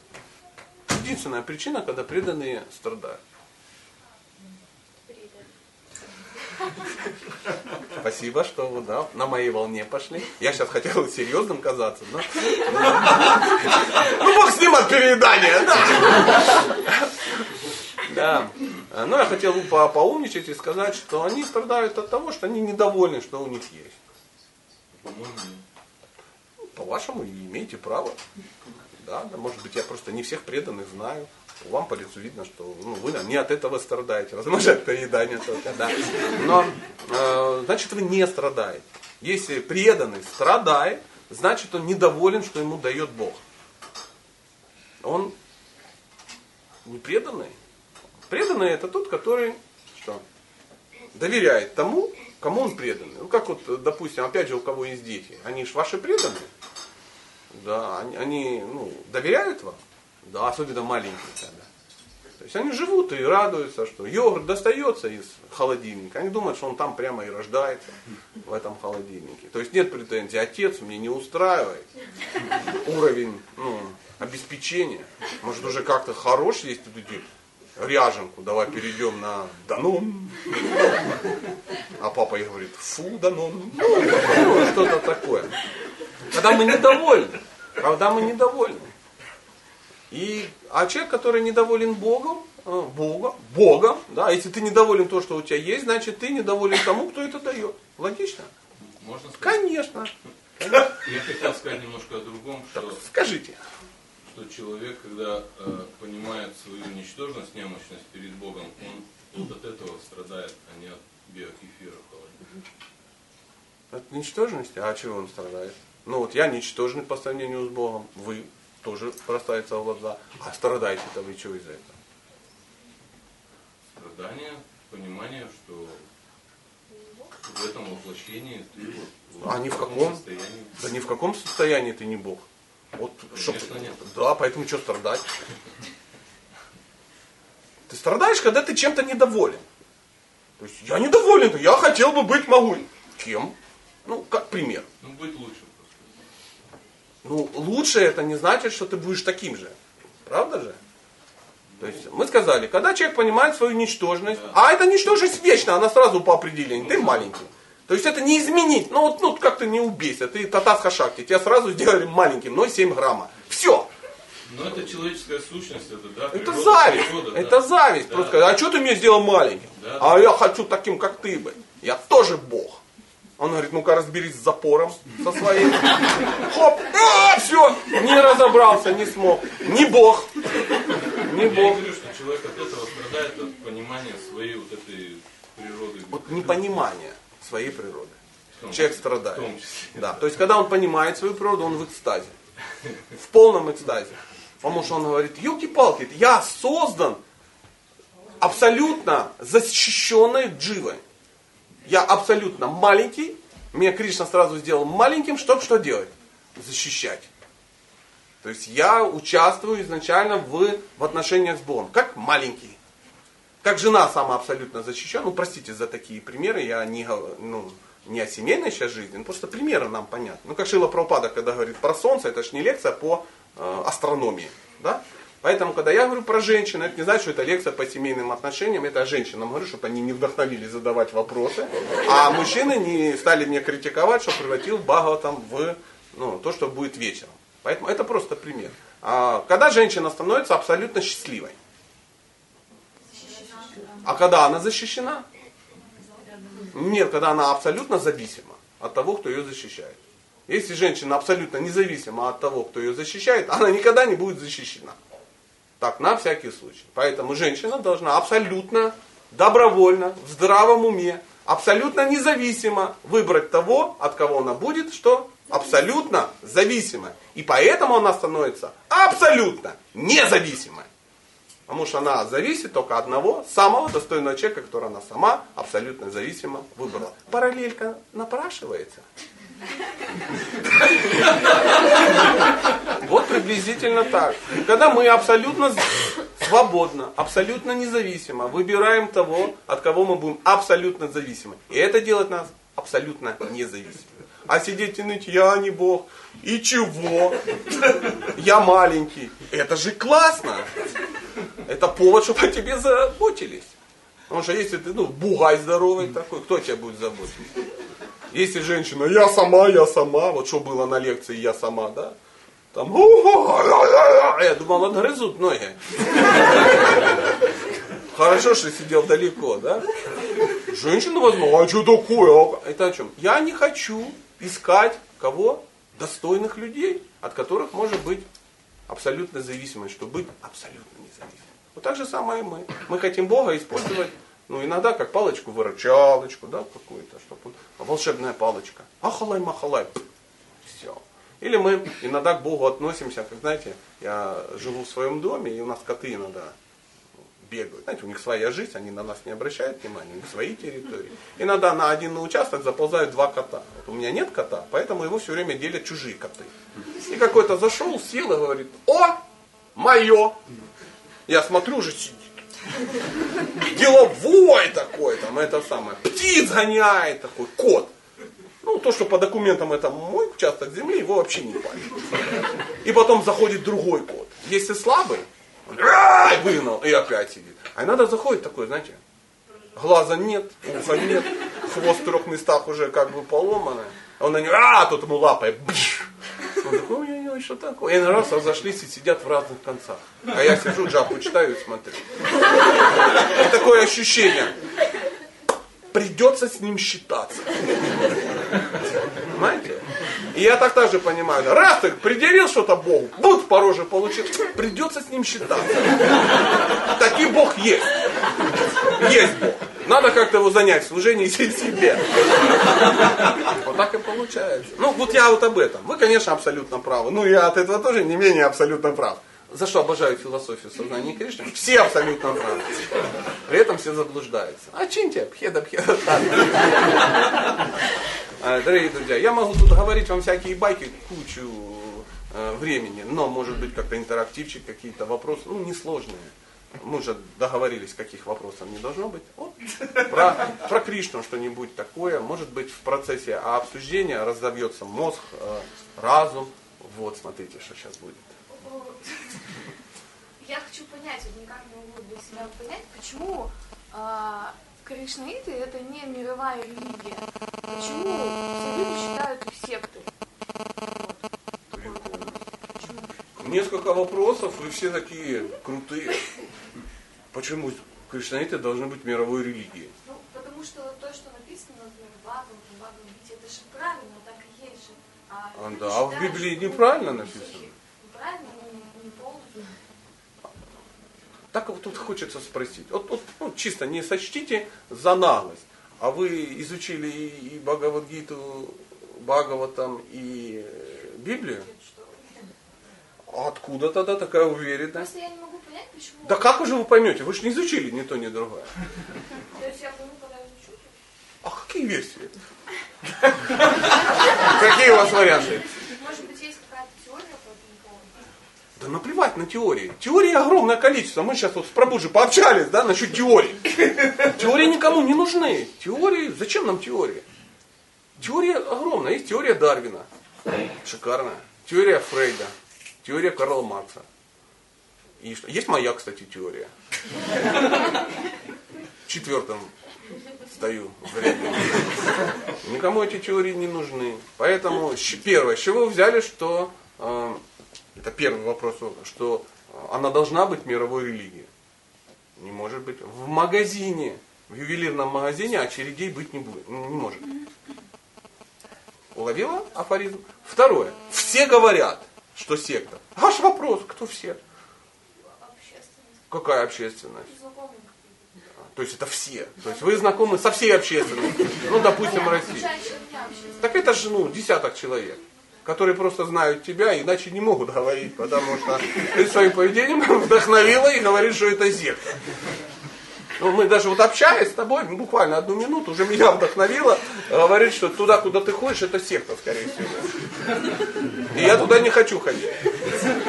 Единственная причина, когда преданные страдают. Спасибо, что вы да, на моей волне пошли. Я сейчас хотел серьезным казаться, но... Ну, бог с ним от переедания, да. Да. Но я хотел по поумничать и сказать, что они страдают от того, что они недовольны, что у них есть. По-вашему, имеете право. Да, да, может быть, я просто не всех преданных знаю. Вам по лицу видно, что ну, вы не от этого страдаете, возможно, от переедания только, да. Но, э, значит, вы не страдаете. Если преданный страдает, значит, он недоволен, что ему дает Бог. Он не преданный. Преданный это тот, который что? доверяет тому, кому он преданный. Ну, как вот, допустим, опять же, у кого есть дети. Они же ваши преданные. Да, они, они ну, доверяют вам. Да, особенно маленькие тогда. То есть они живут и радуются, что йогурт достается из холодильника. Они думают, что он там прямо и рождается, в этом холодильнике. То есть нет претензий, отец мне не устраивает уровень ну, обеспечения. Может уже как-то хорош есть тут ряженку, давай перейдем на Данон. А папа ей говорит, фу, Данон. Ну, что-то такое. Когда мы недовольны. Когда мы недовольны. И, а человек, который недоволен Богом, э, Бога, Богом, да, если ты недоволен то, что у тебя есть, значит ты недоволен тому, кто это дает. Логично? Можно сказать? Конечно. Я хотел сказать немножко о другом, что, Скажите. Что человек, когда э, понимает свою ничтожность, немощность перед Богом, он вот от этого страдает, а не от биокефира холодного. От ничтожности? А от чего он страдает? Ну вот я ничтожный по сравнению с Богом. Вы тоже бросается в глаза. А страдаете-то вы что из-за этого? Страдание по понимание, что в этом воплощении ты вот А ни в каком? состоянии. Да ни в каком состоянии ты не Бог. Вот, чтоб- Конечно, нет. Да, поэтому что страдать? Ты страдаешь, когда ты чем-то недоволен. То есть я недоволен, я хотел бы быть могу. Кем? Ну, как пример. Ну, быть лучше. Ну, лучше это не значит, что ты будешь таким же. Правда же? То есть мы сказали, когда человек понимает свою ничтожность, а эта ничтожность вечна, она сразу по определению, ты маленький. То есть это не изменить, ну вот ну, как-то не убейся, ты татас хашакти, тебя сразу сделали маленьким, 0,7 грамма. Все, Но это человеческая сущность, это да. это зависть, природа, да. это зависть. Да. Просто а что ты меня сделал маленьким? Да. А я хочу таким, как ты бы. Я тоже Бог. Он говорит, ну-ка разберись с запором со своим. Хоп, а, все, не разобрался, не смог. Не Бог. Не Я Бог. говорю, что человек от этого страдает от понимания своей вот этой природы. Вот непонимание своей природы. Человек страдает. Да, то есть когда он понимает свою природу, он в экстазе. В полном экстазе. Потому что он говорит, елки-палки, я создан абсолютно защищенной дживой. Я абсолютно маленький, меня Кришна сразу сделал маленьким, чтобы что делать? Защищать. То есть я участвую изначально в, в отношениях с Богом, как маленький. Как жена сама абсолютно защищена, ну простите за такие примеры, я не, ну, не о семейной сейчас жизни, ну, просто примеры нам понятны. Ну как Шила Прабхупада, когда говорит про солнце, это же не лекция по э, астрономии. Да? Поэтому, когда я говорю про женщин, это не значит, что это лекция по семейным отношениям, это о женщинам говорю, чтобы они не вдохновились задавать вопросы, а мужчины не стали меня критиковать, что превратил Бхагаватам в ну, то, что будет вечером. Поэтому это просто пример. А, когда женщина становится абсолютно счастливой, а когда она защищена? Нет, когда она абсолютно зависима от того, кто ее защищает. Если женщина абсолютно независима от того, кто ее защищает, она никогда не будет защищена. Так, на всякий случай. Поэтому женщина должна абсолютно, добровольно, в здравом уме, абсолютно независимо выбрать того, от кого она будет, что абсолютно зависимая. И поэтому она становится абсолютно независимой. Потому что она зависит только одного, самого достойного человека, которого она сама абсолютно зависимо выбрала. Параллелька напрашивается. Вот приблизительно так. Когда мы абсолютно свободно, абсолютно независимо выбираем того, от кого мы будем абсолютно зависимы. И это делает нас абсолютно независимыми. А сидеть и ныть, я не Бог. И чего? Я маленький. Это же классно. Это повод, чтобы о тебе заботились. Потому что если ты, ну, бугай здоровый такой, кто тебя будет заботиться? Если женщина, я сама, я сама, вот что было на лекции, я сама, да? Там, я думал, отгрызут ноги. Хорошо, что сидел далеко, да? Женщина возьму, а что такое? Это о чем? Я не хочу искать кого? Достойных людей, от которых может быть абсолютно зависимость, чтобы быть абсолютно независимым. Вот так же самое и мы. Мы хотим Бога использовать, ну, иногда как палочку-выручалочку, да, какую-то, чтобы он- волшебная палочка. Ахалай-махалай. Все. Или мы иногда к Богу относимся, как, знаете, я живу в своем доме, и у нас коты иногда бегают. Знаете, у них своя жизнь, они на нас не обращают внимания, у них свои территории. Иногда на один участок заползают два кота. Вот у меня нет кота, поэтому его все время делят чужие коты. И какой-то зашел, сел и говорит, о, мое. Я смотрю, уже сидит. Деловой такой, там, это самое, птиц гоняет такой, кот. Ну, то, что по документам это мой участок земли, его вообще не палит. И потом заходит другой кот. Если слабый, он «Ай!» выгнал и опять сидит. А иногда заходит такой, знаете, глаза нет, уха нет, хвост в трех местах уже как бы поломанный. А он на него, а, тут ему лапой, бш. Он такой, ой-ой-ой, что такое? И на раз разошлись и сидят в разных концах. А я сижу, джапу читаю и смотрю. И такое ощущение, придется с ним считаться. И я так также понимаю, раз ты предъявил что-то Богу, вот по роже получил, придется с ним считаться. Такой Бог есть. Есть Бог. Надо как-то его занять в служении себе. Вот так и получается. Ну, вот я вот об этом. Вы, конечно, абсолютно правы. Ну, я от этого тоже не менее абсолютно прав. за что обожаю философию сознания Кришны, все абсолютно правы. При этом все заблуждаются. А чиньте, пхеда, пхеда. А, Дорогие друзья, я могу тут говорить вам всякие байки, кучу э, времени, но может быть как-то интерактивчик, какие-то вопросы, ну, несложные. Мы уже договорились, каких вопросов не должно быть. Вот. Про, про Кришну что-нибудь такое. Может быть, в процессе обсуждения разовьется мозг, э, разум. Вот, смотрите, что сейчас будет. Я хочу понять, вот никак не могу для себя понять, почему а, кришнаиты это не мировая религия. Почему все люди считают их сектой? Несколько вопросов, и все такие крутые. Почему кришнаиты должны быть мировой религией? Ну, потому что то, что написано, в Бхагавадгите, это же правильно, так и есть же. А, А, да, а в Библии неправильно написано. Неправильно, но не, не полностью. Так вот тут хочется спросить. Вот, вот, ну, чисто не сочтите за наглость. А вы изучили и, и Бхагавадгиту, Бхагаватам и э, Библию? А откуда тогда такая уверенность? Просто я не могу понять, почему. Да как уже вы поймете? Вы же не изучили ни то, ни другое. То есть я пойму, когда изучу. А какие версии? Какие у вас варианты? Может быть, есть какая-то теория по этому поводу? Да наплевать на теории. Теории огромное количество. Мы сейчас вот с Прабуджи пообщались, да, насчет теорий. Теории никому не нужны. Теории, зачем нам теории? Теория огромная. Есть теория Дарвина. Шикарная. Теория Фрейда. Теория Карла Маркса. И что? Есть моя, кстати, теория. Четвертым стою в ряде. Никому эти теории не нужны. Поэтому первое, с чего вы взяли, что э, это первый вопрос, что она должна быть мировой религией. Не может быть. В магазине, в ювелирном магазине очередей быть не, будет, не может. Уловила афоризм? Второе. Все говорят, что секта. Ваш вопрос, кто все? Общественность. Какая общественность? То есть это все. То есть вы знакомы со всей общественностью. Ну, допустим, России. Так это же, ну, десяток человек, которые просто знают тебя, иначе не могут говорить, потому что ты своим поведением вдохновила и говоришь, что это секта. Ну, мы даже вот общаясь с тобой, ну, буквально одну минуту, уже меня вдохновило говорить, что туда, куда ты ходишь, это секта, скорее всего. И я туда не хочу ходить.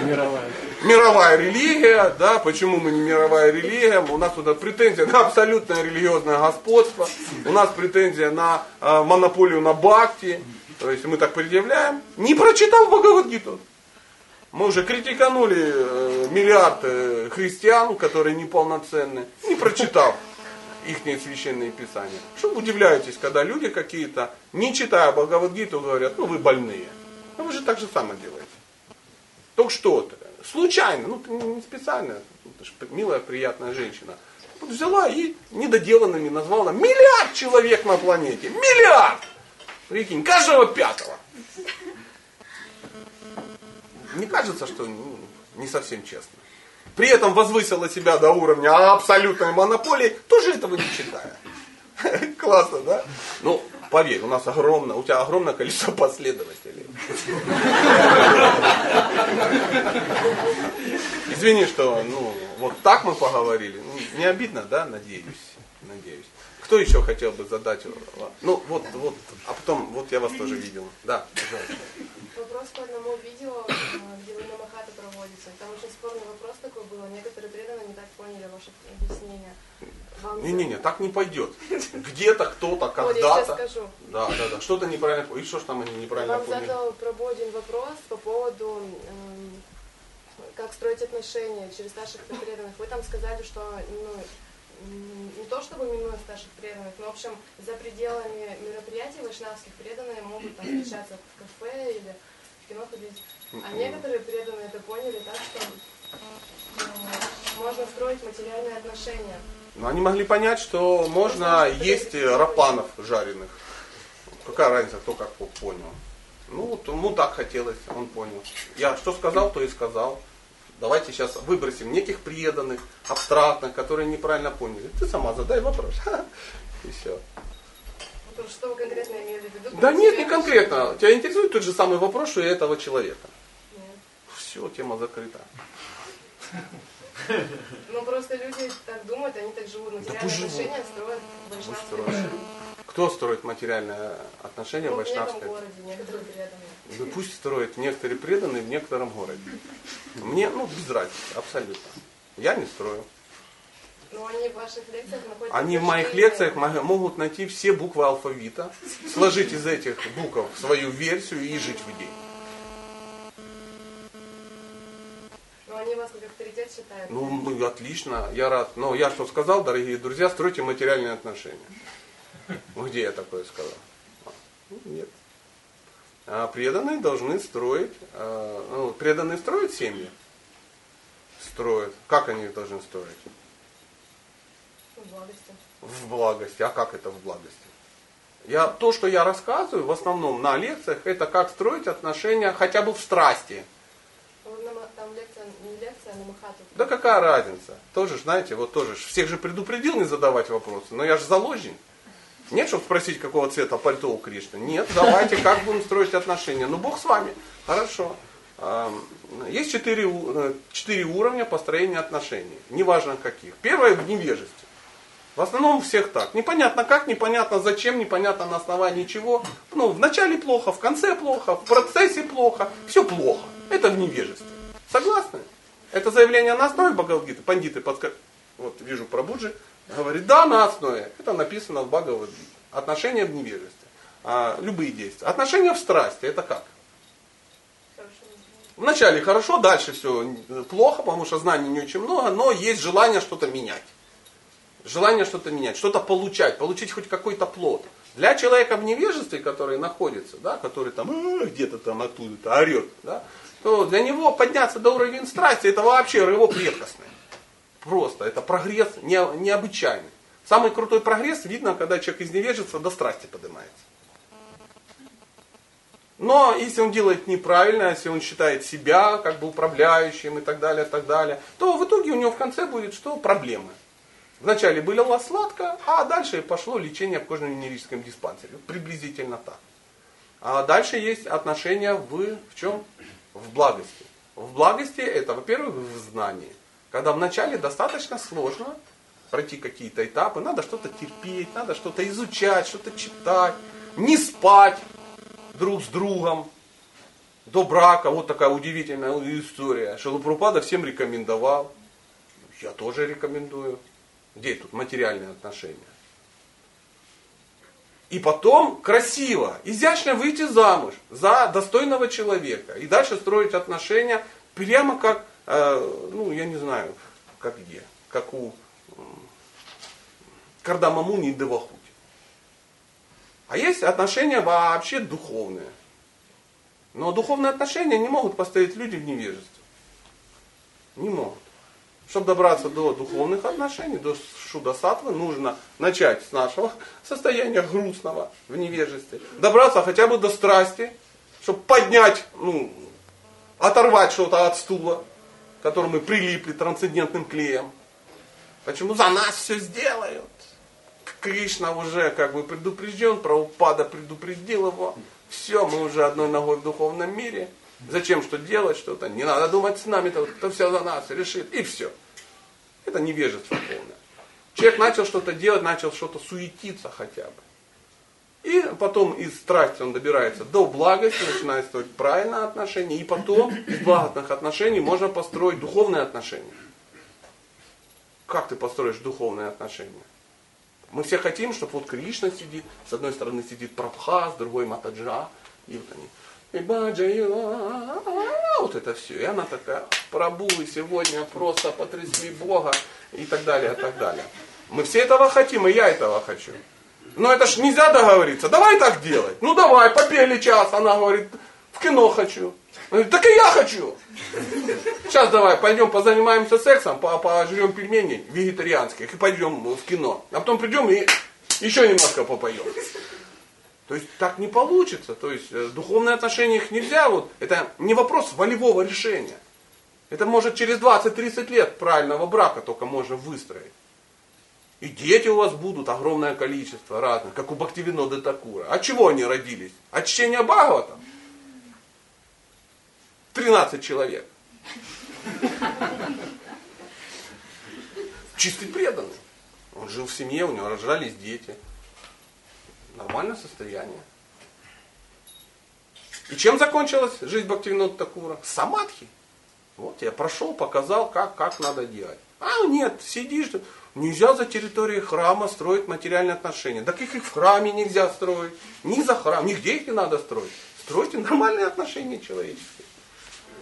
Мировая. Мировая религия, да, почему мы не мировая религия? У нас туда претензия на абсолютное религиозное господство, у нас претензия на э, монополию на бхакти, то есть мы так предъявляем, не прочитав Бхагавадгиту. Мы уже критиканули э, миллиард э, христиан, которые неполноценны, не прочитав их священные писания. Что вы удивляетесь, когда люди какие-то, не читая Бхагавадгиту, говорят, ну вы больные. Ну вы же так же самое делаете. Только что-то. Случайно, ну не специально, это ж милая, приятная женщина. Вот взяла и недоделанными назвала миллиард человек на планете. Миллиард! Прикинь, каждого пятого. Не кажется, что ну, не совсем честно. При этом возвысила себя до уровня абсолютной монополии, тоже этого не читая. Классно, да? Ну, поверь, у нас огромное, у тебя огромное количество последователей. Извини, что ну, вот так мы поговорили. Ну, Не обидно, да? Надеюсь. Надеюсь. Кто еще хотел бы задать? Ну, вот, вот, а потом, вот я вас тоже видел. Да, пожалуйста. Вопрос по одному видео, э, где вы на Махата проводится. Там очень спорный вопрос такой был. Некоторые преданные не так поняли ваше объяснение. Вам Не-не-не, так не пойдет. Где-то, кто-то, Вот, я сейчас когда-то. скажу. Да, да, да. Что-то неправильно. И что ж там они неправильно Вам поняли? задал Прабу один вопрос по поводу, эм, как строить отношения через старших преданных. Вы там сказали, что ну, не то чтобы минуя старших преданных, но, в общем, за пределами мероприятий вайшнавских преданные могут там встречаться в кафе или в кино ходить. А некоторые преданные это поняли так, что м, можно строить материальные отношения. Но они могли понять, что можно есть рапанов жареных. Какая разница, кто как понял. Ну, вот ему так хотелось, он понял. Я что сказал, то и сказал. Давайте сейчас выбросим неких преданных, абстрактных, которые неправильно поняли. Ты сама задай вопрос. И все. Что вы конкретно имели в виду? Да нет, не конкретно. Тебя интересует тот же самый вопрос, что и этого человека. Нет. Все, тема закрыта. Ну просто люди так думают, они так живут. Материальные живут. отношения строят строят. Кто строит материальные отношения Ну, в вайшнавской? городе, некоторые преданные. Да пусть строят некоторые преданные в некотором городе. Мне, ну, без разницы, абсолютно. Я не строю. Но они в ваших лекциях находят... Они в моих лекциях мо- могут найти все буквы алфавита, сложить из этих букв свою версию и жить в ней. Но они вас как авторитет считают. Ну, ну, отлично, я рад. Но я что сказал, дорогие друзья, стройте материальные отношения. Ну, Где я такое сказал? А, ну, Нет. А преданные должны строить, а, ну, преданные строят семьи? Строят. Как они их должны строить? В благости. В благости. А как это в благости? Я, то, что я рассказываю, в основном на лекциях, это как строить отношения хотя бы в страсти. Вот на ма- там лекция, не лекция, а на Махату. Да какая разница? Тоже, знаете, вот тоже всех же предупредил не задавать вопросы, но я же заложник. Нет, чтобы спросить, какого цвета пальто у Кришны. Нет, давайте, как будем строить отношения. Ну, Бог с вами. Хорошо. Есть четыре, э, четыре уровня построения отношений. Неважно каких. Первое в невежестве. В основном у всех так. Непонятно как, непонятно зачем, непонятно на основании чего. Ну, в начале плохо, в конце плохо, в процессе плохо. Все плохо. Это в невежестве. Согласны? Это заявление на основе Бхагавадгиты. Пандиты подска... Вот вижу Прабуджи. Говорит, да, на основе. Это написано в Бхагавадгите. Отношения в невежестве. А, любые действия. Отношения в страсти. Это как? Вначале хорошо, дальше все плохо, потому что знаний не очень много, но есть желание что-то менять. Желание что-то менять, что-то получать, получить хоть какой-то плод. Для человека в невежестве, который находится, да, который там «А, где-то там оттуда-то орет, да, то для него подняться до уровня страсти, это вообще рывок редкостный. Просто, это прогресс не, необычайный. Самый крутой прогресс видно, когда человек из невежества до страсти поднимается. Но если он делает неправильно, если он считает себя как бы управляющим и так далее, так далее, то в итоге у него в конце будет что? Проблемы. Вначале было сладко, а дальше пошло лечение в кожно-венерическом диспансере. Приблизительно так. А дальше есть отношения в, в чем? В благости. В благости это, во-первых, в знании. Когда вначале достаточно сложно пройти какие-то этапы, надо что-то терпеть, надо что-то изучать, что-то читать, не спать друг с другом до брака. Вот такая удивительная история. Шилупрупада всем рекомендовал. Я тоже рекомендую. Где тут материальные отношения? И потом красиво, изящно выйти замуж за достойного человека. И дальше строить отношения прямо как, э, ну я не знаю, как где, как у Кардамамуни и Девахути. А есть отношения вообще духовные. Но духовные отношения не могут поставить люди в невежестве. Не могут. Чтобы добраться до духовных отношений, до шуда-сатвы, нужно начать с нашего состояния грустного в невежестве. Добраться хотя бы до страсти, чтобы поднять, ну, оторвать что-то от стула, к которому мы прилипли трансцендентным клеем. Почему за нас все сделают? Кришна уже как бы предупрежден, Прабхупада предупредил его. Все, мы уже одной ногой в духовном мире. Зачем что делать что-то? Не надо думать с нами, -то, кто все за нас решит. И все. Это невежество полное. Человек начал что-то делать, начал что-то суетиться хотя бы. И потом из страсти он добирается до благости, начинает строить правильные отношения. И потом из благостных отношений можно построить духовные отношения. Как ты построишь духовные отношения? Мы все хотим, чтобы вот Кришна сидит, с одной стороны сидит Прабха, с другой Матаджа, и вот они. И баджа, вот это все. И она такая, Прабу, и сегодня просто потрясли Бога, и так далее, и так далее. Мы все этого хотим, и я этого хочу. Но это ж нельзя договориться. Давай так делать. Ну давай, попели час. Она говорит, в кино хочу. Говорит, так и я хочу. Сейчас давай, пойдем позанимаемся сексом, по- пожрем пельменей вегетарианских и пойдем в кино. А потом придем и еще немножко попоем. То есть так не получится. То есть э, духовные отношения их нельзя. Вот, это не вопрос волевого решения. Это может через 20-30 лет правильного брака только можно выстроить. И дети у вас будут огромное количество разных, как у Бхактивинода Такура. От чего они родились? От чтения Бхагавата? 13 человек. чистый преданный. Он жил в семье, у него рождались дети. Нормальное состояние. И чем закончилась жизнь Бхактивинода Такура? Самадхи. Вот я прошел, показал, как, как надо делать. А нет, сидишь, нельзя за территорией храма строить материальные отношения. Так их и в храме нельзя строить. Ни за храм, нигде их не надо строить. Стройте нормальные отношения человеческие.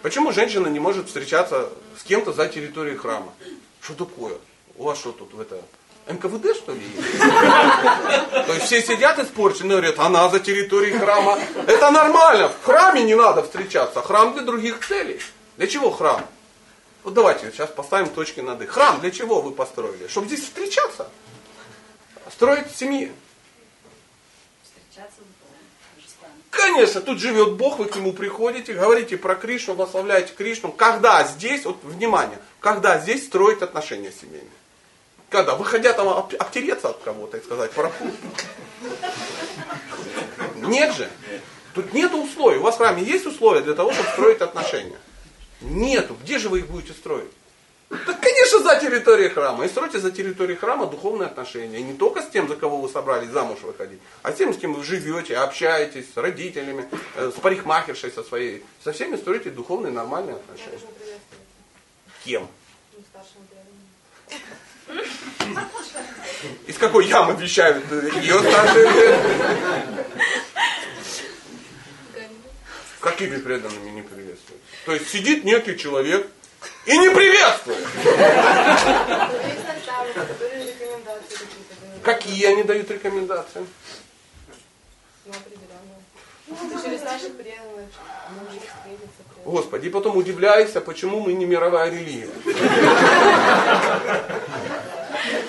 Почему женщина не может встречаться с кем-то за территорией храма? Что такое? У вас что тут в это? НКВД что ли? То есть все сидят испорчены, говорят, она за территорией храма. Это нормально, в храме не надо встречаться, храм для других целей. Для чего храм? Вот давайте сейчас поставим точки над «и». Храм для чего вы построили? Чтобы здесь встречаться? Строить семьи. Встречаться. Конечно, тут живет Бог, вы к нему приходите, говорите про Кришну, восславляете Кришну. Когда здесь, вот внимание, когда здесь строить отношения семейные? Когда? Выходя там об- обтереться от кого-то и сказать пропу. Нет же. Тут нет условий. У вас в храме есть условия для того, чтобы строить отношения? Нету. Где же вы их будете строить? Так, конечно, за территорией храма. И стройте за территорией храма духовные отношения. И не только с тем, за кого вы собрались замуж выходить, а с тем, с кем вы живете, общаетесь, с родителями, э, с парикмахершей со своей. Со всеми стройте духовные нормальные отношения. Кем? ну. Из какой ямы вещают э, ее старшие? Какими преданными не приветствуют? То есть сидит некий человек и не приветствует. Ну. Какие они дают рекомендации? Ну, встретиться. преданный. Господи, и потом удивляешься, почему мы не мировая религия.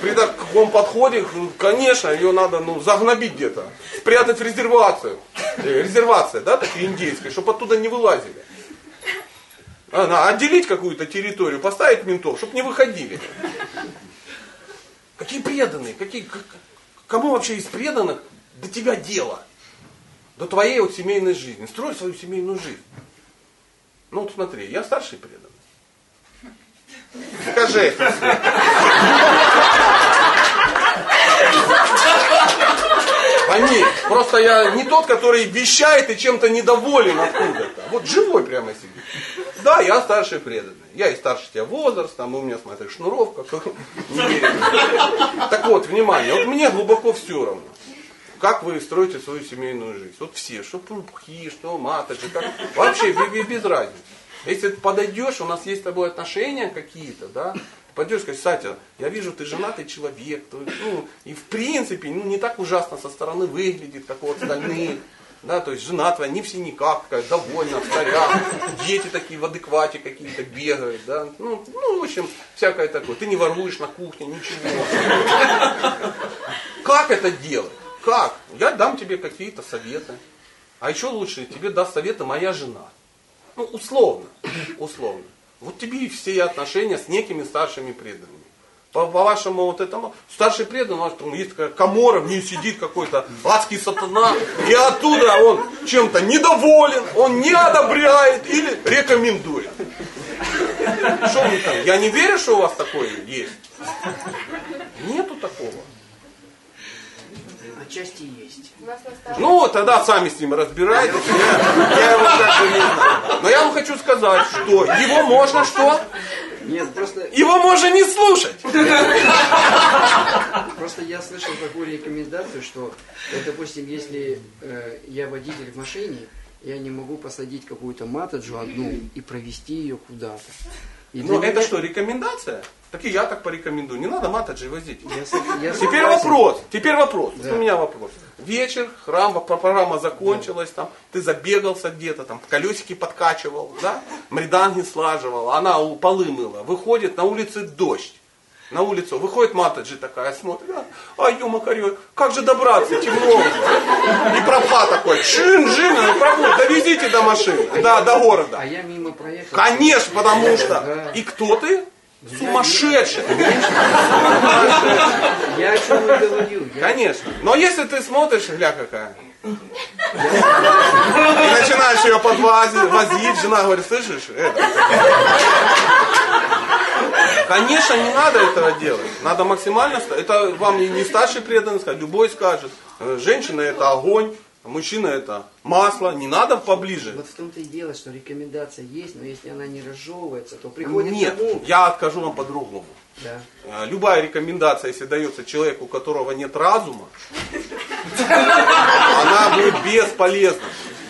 При таком подходе, ну, конечно, ее надо ну, загнобить где-то, спрятать в резервацию. Э, Резервация, да, такие индейская, чтобы оттуда не вылазили. А, на- отделить какую-то территорию, поставить ментов, чтобы не выходили. Какие преданные, какие, к- кому вообще из преданных до тебя дело? До твоей вот семейной жизни. Строй свою семейную жизнь. Ну вот смотри, я старший преданный. Скажи это. Пойми, просто я не тот, который вещает и чем-то недоволен откуда-то. Вот живой прямо сидит. Да, я старший преданный. Я и старше тебя возрастом, и у меня, смотри, шнуровка. Так вот, внимание, вот мне глубоко все равно. Как вы строите свою семейную жизнь? Вот все, что пупхи, что матаджи, как... вообще бе- бе- без разницы. Если ты подойдешь, у нас есть с тобой отношения какие-то, да, пойдешь сказать, Сатя, я вижу, ты женатый человек, есть, ну, и в принципе, ну, не так ужасно со стороны выглядит, как у остальных, да, то есть жена твоя не в синяках, такая довольна, в старях, дети такие в адеквате какие-то бегают, да, ну, ну, в общем, всякое такое, ты не воруешь на кухне, ничего. Как это делать? Как? Я дам тебе какие-то советы. А еще лучше тебе даст советы моя жена. Ну, условно. Условно. Вот тебе и все отношения с некими старшими преданными. По, по вашему вот этому, старший преданный, у вас там есть такая комора, в ней сидит какой-то адский сатана, и оттуда он чем-то недоволен, он не одобряет или рекомендует. Что вы там? Я не верю, что у вас такое есть. Нету такого. Отчасти есть. Ну, тогда сами с ним разбирайтесь. Я, я его как бы не знаю. Но я вам хочу сказать, что его можно что? Нет, просто, Его можно не слушать. просто я слышал такую рекомендацию, что, вот, допустим, если э, я водитель в машине, я не могу посадить какую-то матаджу одну и провести ее куда-то. И Но для это меня- что, рекомендация? Так и я так порекомендую. Не надо матаджи возить. Я я Теперь вопрос. Теперь вопрос. Да. У меня вопрос. Вечер, храм, про- программа закончилась, там, ты забегался где-то, там, колесики подкачивал, да? Мриданги слаживал, она у полы мыла. Выходит, на улице дождь. На улицу выходит Матаджи такая, смотрит, а, ай, ё макарё, как же добраться, темно. И пропа такой, чин, жин, довезите до машины, да, до города. А я мимо проехал. Конечно, потому что. И кто ты? Сумасшедший. Я о чем и говорю. Конечно. Но если ты смотришь, гля какая. И начинаешь ее подвозить, возить, жена говорит, слышишь, это. Конечно, не надо этого делать. Надо максимально... Это вам не старший преданный скажет, любой скажет. Э, Женщина это огонь, мужчина это масло. Не надо поближе. Вот в том-то и дело, что рекомендация есть, но если она не разжевывается, то приходит Нет, тому... я откажу вам по-другому. Да. Э, Любая рекомендация, если дается человеку, у которого нет разума, она будет бесполезна.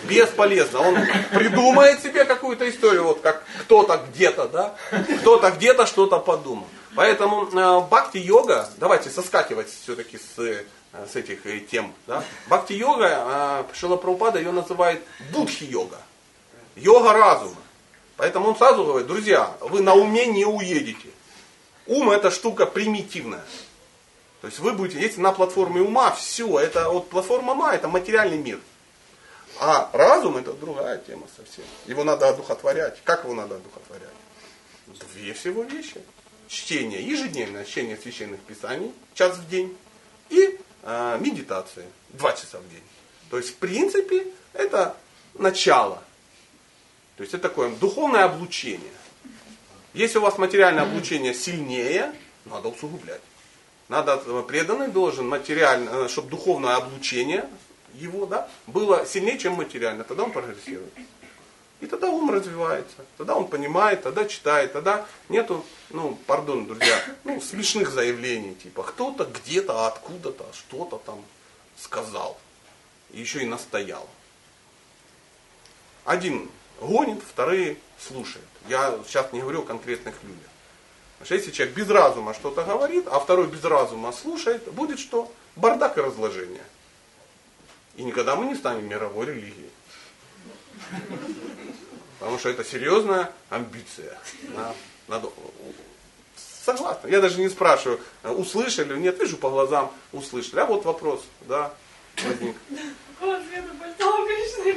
Бесполезно. Он придумает себе какую-то историю, вот как кто-то где-то, да? Кто-то где-то что-то подумал. Поэтому э, бхакти-йога, давайте соскакивать все-таки с, э, с этих э, тем. Да? Бхакти-йога, э, Шила Прабхупада ее называет будхи-йога. Йога разума. Поэтому он сразу говорит, друзья, вы на уме не уедете. Ум это штука примитивная. То есть вы будете, если на платформе ума, все, это вот платформа ума, это материальный мир. А разум это другая тема совсем. Его надо одухотворять. Как его надо одухотворять? Две всего вещи. Чтение, ежедневное чтение священных писаний, час в день, и э, медитация, два часа в день. То есть, в принципе, это начало. То есть, это такое духовное облучение. Если у вас материальное облучение сильнее, надо усугублять. Надо, э, преданный должен материально, чтобы духовное облучение его да, было сильнее, чем материально. Тогда он прогрессирует. И тогда ум развивается. Тогда он понимает, тогда читает, тогда нету, ну, пардон, друзья, ну, смешных заявлений, типа кто-то где-то, откуда-то, что-то там сказал. Еще и настоял. Один гонит, вторые слушают. Я сейчас не говорю о конкретных людях. Потому что если человек без разума что-то говорит, а второй без разума слушает, будет что? Бардак и разложение. И никогда мы не станем мировой религией. Потому что это серьезная амбиция. Надо... Согласна. Я даже не спрашиваю, услышали или нет. Вижу по глазам, услышали. А вот вопрос, да, возник. Какого цвета пальто у Кришны?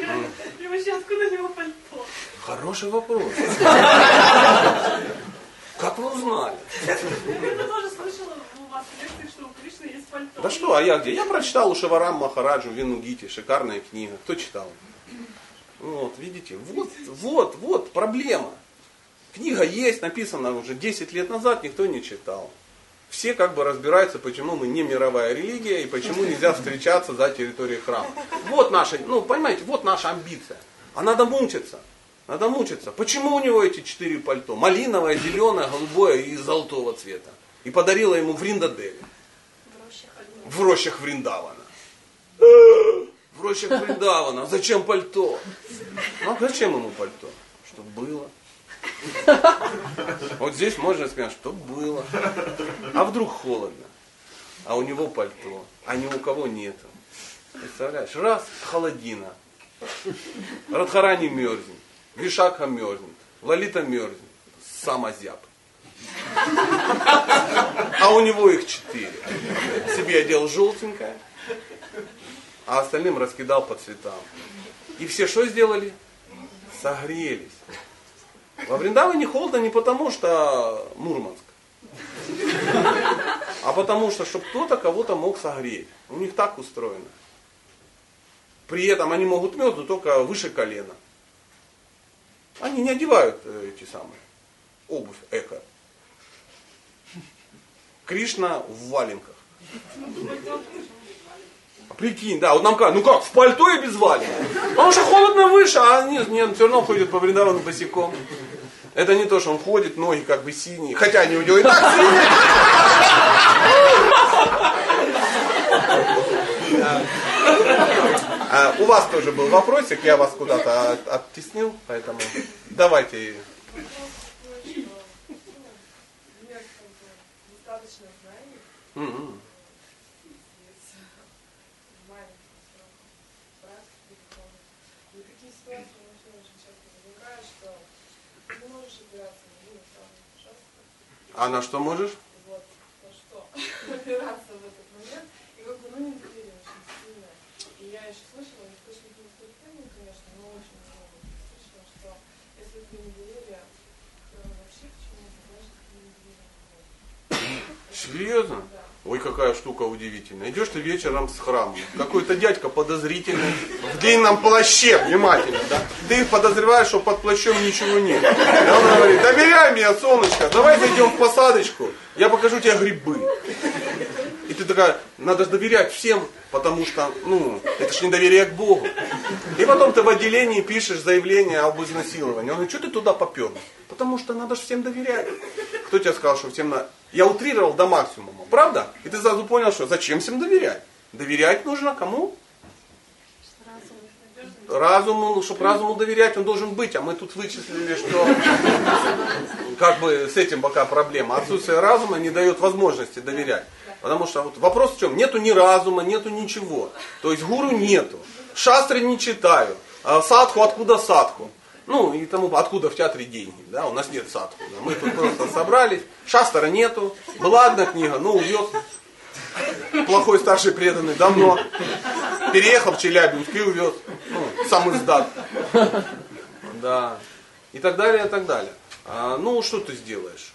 И вообще откуда у него пальто? Хороший вопрос. Как вы узнали? Я тоже слышала у вас лекции, что у Кришны есть пальто. Да что, а я где? Я прочитал у Шаварам Махараджу Винугити, шикарная книга. Кто читал? Вот, видите, вот, вот, вот проблема. Книга есть, написана уже 10 лет назад, никто не читал. Все как бы разбираются, почему мы не мировая религия и почему нельзя встречаться за территорией храма. Вот наша, ну понимаете, вот наша амбиция. А надо мучиться. Надо мучиться. Почему у него эти четыре пальто? Малиновое, зеленое, голубое и золотого цвета. И подарила ему в Риндадеве. В рощах Вриндавана. В рощах Вриндавана. Зачем пальто? Ну, а зачем ему пальто? Чтобы было. Вот здесь можно сказать, что было. А вдруг холодно? А у него пальто, а ни у кого нету. Представляешь? Раз холодина. Радхарани мерзнет. Вишакха мерзнет. Лалита мерзнет. Сам озяб. А у него их четыре. Себе одел желтенькое, а остальным раскидал по цветам. И все что сделали? Согрелись. Во Вриндаване холодно не потому, что Мурманск, а потому что, чтобы кто-то кого-то мог согреть. У них так устроено. При этом они могут мерзнуть только выше колена. Они не одевают э, эти самые обувь эко. Кришна в валенках. Прикинь, да, вот нам кажется, ну как, в пальто и без валенок. Потому что холодно выше, а нет, нет, все равно ходит по Вриндавану босиком. Это не то, что он ходит, ноги как бы синие, хотя они у него и так синие. А, у вас тоже был вопросик, я вас куда-то от- оттеснил, поэтому давайте. Нет как бы, достаточно знаний М-м. из маленьких сроков практики духовной. И такие ситуации очень очень часто возникают, что ты не можешь опираться на один и тот же шастр. А на что можешь? Вот, на что опираться в этот момент. И как бы, ну, недоверие очень сильное. И я еще слышала, не точно не структурно, конечно, но очень много слышала, что если это недоверие вообще к чему-то, значит, это недоверие. Серьезно? Да. Ой, какая штука удивительная. Идешь ты вечером с храма. Какой-то дядька подозрительный, в длинном плаще, внимательно, да? Ты подозреваешь, что под плащом ничего нет. И он говорит, доверяй мне, солнышко, давай зайдем в посадочку, я покажу тебе грибы. Ты такая, надо же доверять всем, потому что, ну, это ж недоверие к Богу. И потом ты в отделении пишешь заявление об изнасиловании. Он говорит, что ты туда попер? Потому что надо же всем доверять. Кто тебе сказал, что всем надо? Я утрировал до максимума, правда? И ты сразу понял, что зачем всем доверять? Доверять нужно кому? Разуму, чтобы разуму доверять, он должен быть, а мы тут вычислили, что как бы с этим пока проблема. Отсутствие разума не дает возможности доверять. Потому что вот вопрос в чем? Нету ни разума, нету ничего. То есть гуру нету. Шастры не читаю. А садху откуда садху? Ну и тому, откуда в театре деньги, да, у нас нет садху. Да. Мы тут просто собрались, шастера нету, была одна книга, ну увез плохой старший преданный давно, переехал в Челябинск и увез, ну, сам издат. Да, и так далее, и так далее. А, ну, что ты сделаешь?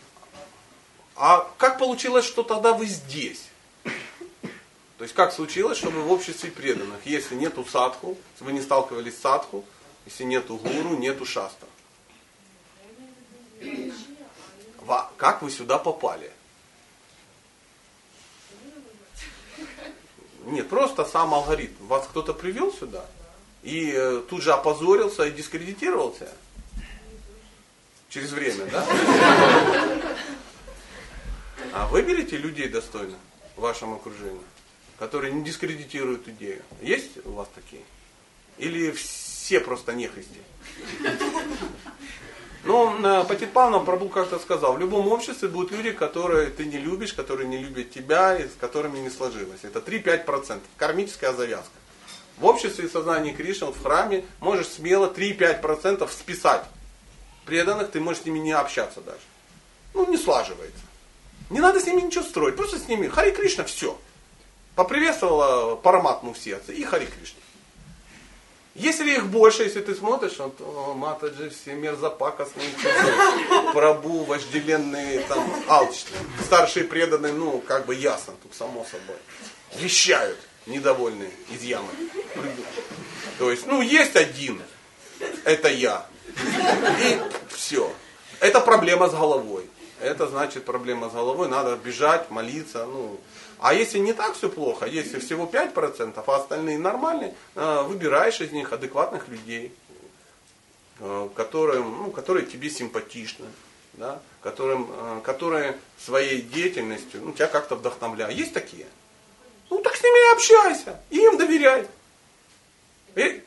А как получилось, что тогда вы здесь? То есть как случилось, что вы в обществе преданных, если нету садху, вы не сталкивались с садху, если нету гуру, нету шаста. Как вы сюда попали? Нет, просто сам алгоритм. Вас кто-то привел сюда и э, тут же опозорился и дискредитировался. Через время, да? А выберите людей достойных в вашем окружении, которые не дискредитируют идею. Есть у вас такие? Или все просто нехристи? Ну, Патипавна Прабу как-то сказал, в любом обществе будут люди, которые ты не любишь, которые не любят тебя и с которыми не сложилось. Это 3-5%. Кармическая завязка. В обществе и сознании Кришны, в храме, можешь смело 3-5% списать. Преданных ты можешь с ними не общаться даже. Ну, не слаживается. Не надо с ними ничего строить, просто с ними Хари Кришна, все. Поприветствовала Параматму в сердце и Хари Кришна. Если их больше, если ты смотришь, вот, о, Матаджи, все мерзопакостные, Прабу, вожделенные, там, алчные, старшие преданные, ну, как бы ясно, тут само собой. Вещают недовольные из ямы. То есть, ну, есть один, это я. И все. Это проблема с головой. Это значит проблема с головой, надо бежать, молиться, ну, а если не так все плохо, если всего 5%, а остальные нормальные, э, выбираешь из них адекватных людей, э, которые, ну, которые тебе симпатичны, да, которым, э, которые своей деятельностью ну, тебя как-то вдохновляют. Есть такие? Ну так с ними и общайся, и им доверяй. И...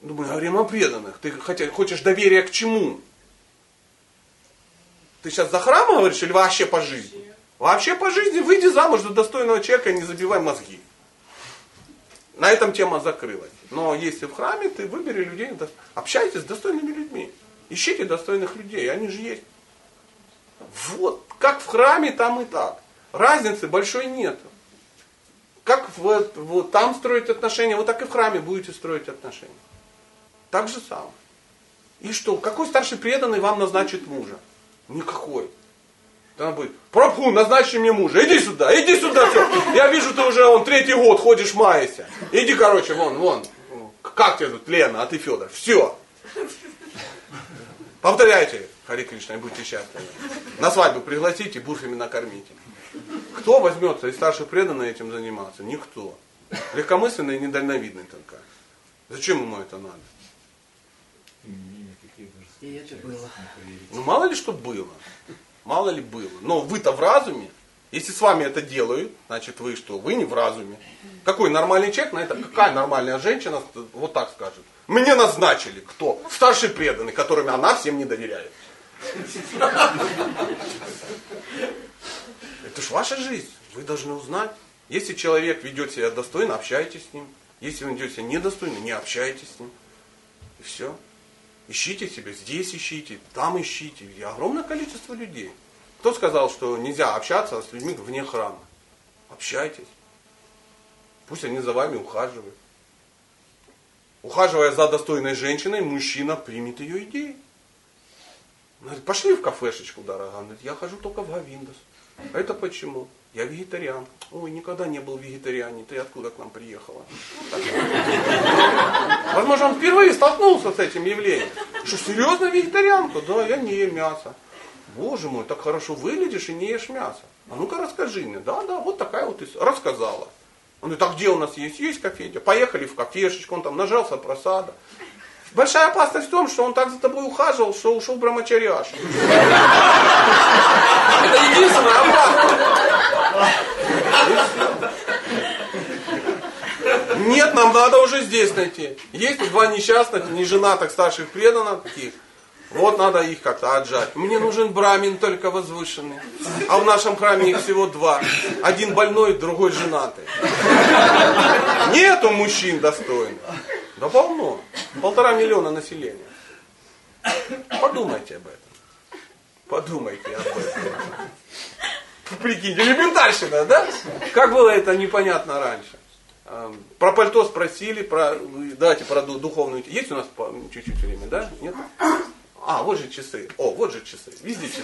Ну, мы говорим о преданных. Ты хотя, хочешь доверия к чему? Ты сейчас за храм говоришь или вообще по жизни? Вообще по жизни выйди замуж за достойного человека и не забивай мозги. На этом тема закрылась. Но если в храме, ты выбери людей, общайтесь с достойными людьми. Ищите достойных людей, они же есть. Вот, как в храме, там и так. Разницы большой нет. Как вот, вот там строить отношения, вот так и в храме будете строить отношения. Так же самое. И что, какой старший преданный вам назначит мужа? Никакой. Она будет, Прабху, назначьте мне мужа, иди сюда, иди сюда, все. Я вижу, ты уже он третий год ходишь, маешься. Иди, короче, вон, вон. Как тебя тут, Лена, а ты Федор? Все. Повторяйте, Хари Кришна, и будьте счастливы. На свадьбу пригласите, бурфами накормите. Кто возьмется из старших преданных этим заниматься? Никто. Легкомысленный и недальновидный только. Зачем ему это надо? И это было. Ну мало ли что было. Мало ли было. Но вы-то в разуме. Если с вами это делают, значит вы что? Вы не в разуме. Какой нормальный человек на это? Какая нормальная женщина вот так скажет? Мне назначили кто? Старший преданный, которыми она всем не доверяет. Это ж ваша жизнь. Вы должны узнать. Если человек ведет себя достойно, общайтесь с ним. Если он ведет себя недостойно, не общайтесь с ним. И все. Ищите себя, здесь ищите, там ищите. И огромное количество людей. Кто сказал, что нельзя общаться с людьми вне храма? Общайтесь. Пусть они за вами ухаживают. Ухаживая за достойной женщиной, мужчина примет ее идеи. Он говорит, пошли в кафешечку, дорогая. Он говорит, я хожу только в Гавиндос. Это почему? Я вегетариан. Ой, никогда не был вегетарианин. Ты откуда к нам приехала? Возможно, он впервые столкнулся с этим явлением. Что, серьезно вегетарианка? Да, я не ем мясо. Боже мой, так хорошо выглядишь и не ешь мясо. А ну-ка расскажи мне. Да, да, вот такая вот и рассказала. Он говорит, а где у нас есть? Есть кафедя. Поехали в кафешечку, он там нажался просада. Большая опасность в том, что он так за тобой ухаживал, что ушел брамачаряш. Это единственная опасность. Нет, нам надо уже здесь найти. Есть два несчастных, неженатых старших преданных таких. Вот надо их как-то отжать. Мне нужен брамин только возвышенный. А в нашем храме их всего два. Один больной, другой женатый. Нету мужчин достойных. Да полно. Полтора миллиона населения. Подумайте об этом. Подумайте об этом. Прикиньте, элементарщина, да? Как было это непонятно раньше. Эм, Про пальто спросили, про, давайте про ду- духовную. Есть у нас чуть-чуть время, да? Нет? А, вот же часы. О, вот же часы. Везде часы.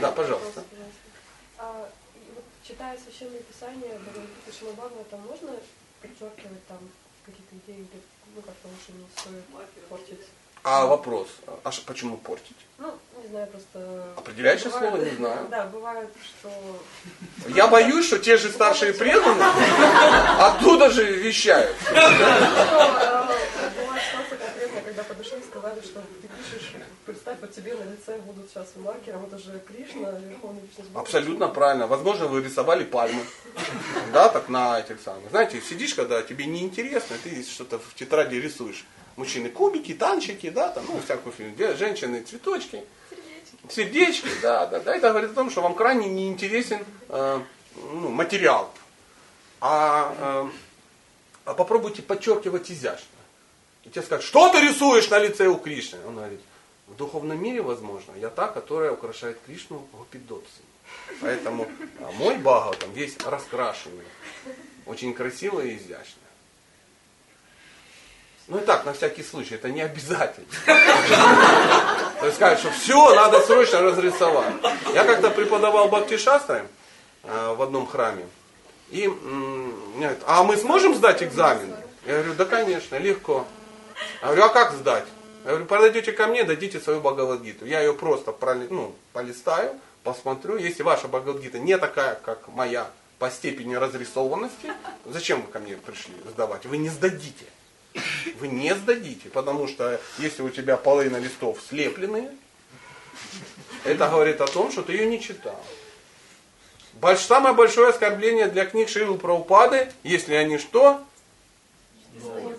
Да, пожалуйста. А, читая священное писание Бхагавадгиты Шимабхагава, там можно подчеркивать там какие-то идеи, ну как-то лучше не стоит портить? А вопрос, а почему портить? Ну, не знаю, просто... Определяющее бывает- слово не знаю. Да, бывает, что... Я боюсь, что те же старшие преданные оттуда же вещают. Ну, э, Была ситуация конкретная, когда подошли и сказали, что ты пишешь, представь, вот тебе на лице будут сейчас маркером, это же Кришна, Верховный Личность. Абсолютно правильно. Возможно, вы рисовали пальмы. Да, так на этих самых. Знаете, сидишь, когда тебе неинтересно, ты что-то в тетради рисуешь. Мужчины кубики, танчики, да, там, ну, всякую фигню. Женщины цветочки. Сердечки, да, да, да. Это говорит о том, что вам крайне неинтересен э, ну, материал. А, э, а попробуйте подчеркивать изящно. И тебе скажут, что ты рисуешь на лице у Кришны? Он говорит, в духовном мире, возможно, я та, которая украшает Кришну гопидотцами. Поэтому а, мой Бага там весь раскрашенный. Очень красиво и изящно. Ну и так, на всякий случай, это не обязательно. То есть сказать, что все, надо срочно разрисовать. Я как-то преподавал бхакти-шастры э, в одном храме. И мне а мы сможем сдать экзамен? Я говорю, да конечно, легко. Я говорю, а как сдать? Я говорю, подойдете ко мне, дадите свою Бхагавадгиту. Я ее просто проли- ну, полистаю, посмотрю. Если ваша Бхагавадгита не такая, как моя, по степени разрисованности, зачем вы ко мне пришли сдавать? Вы не сдадите. Вы не сдадите, потому что если у тебя половина листов слепленные, это говорит о том, что ты ее не читал. Больш- самое большое оскорбление для книг Шилы Праупады, если они что?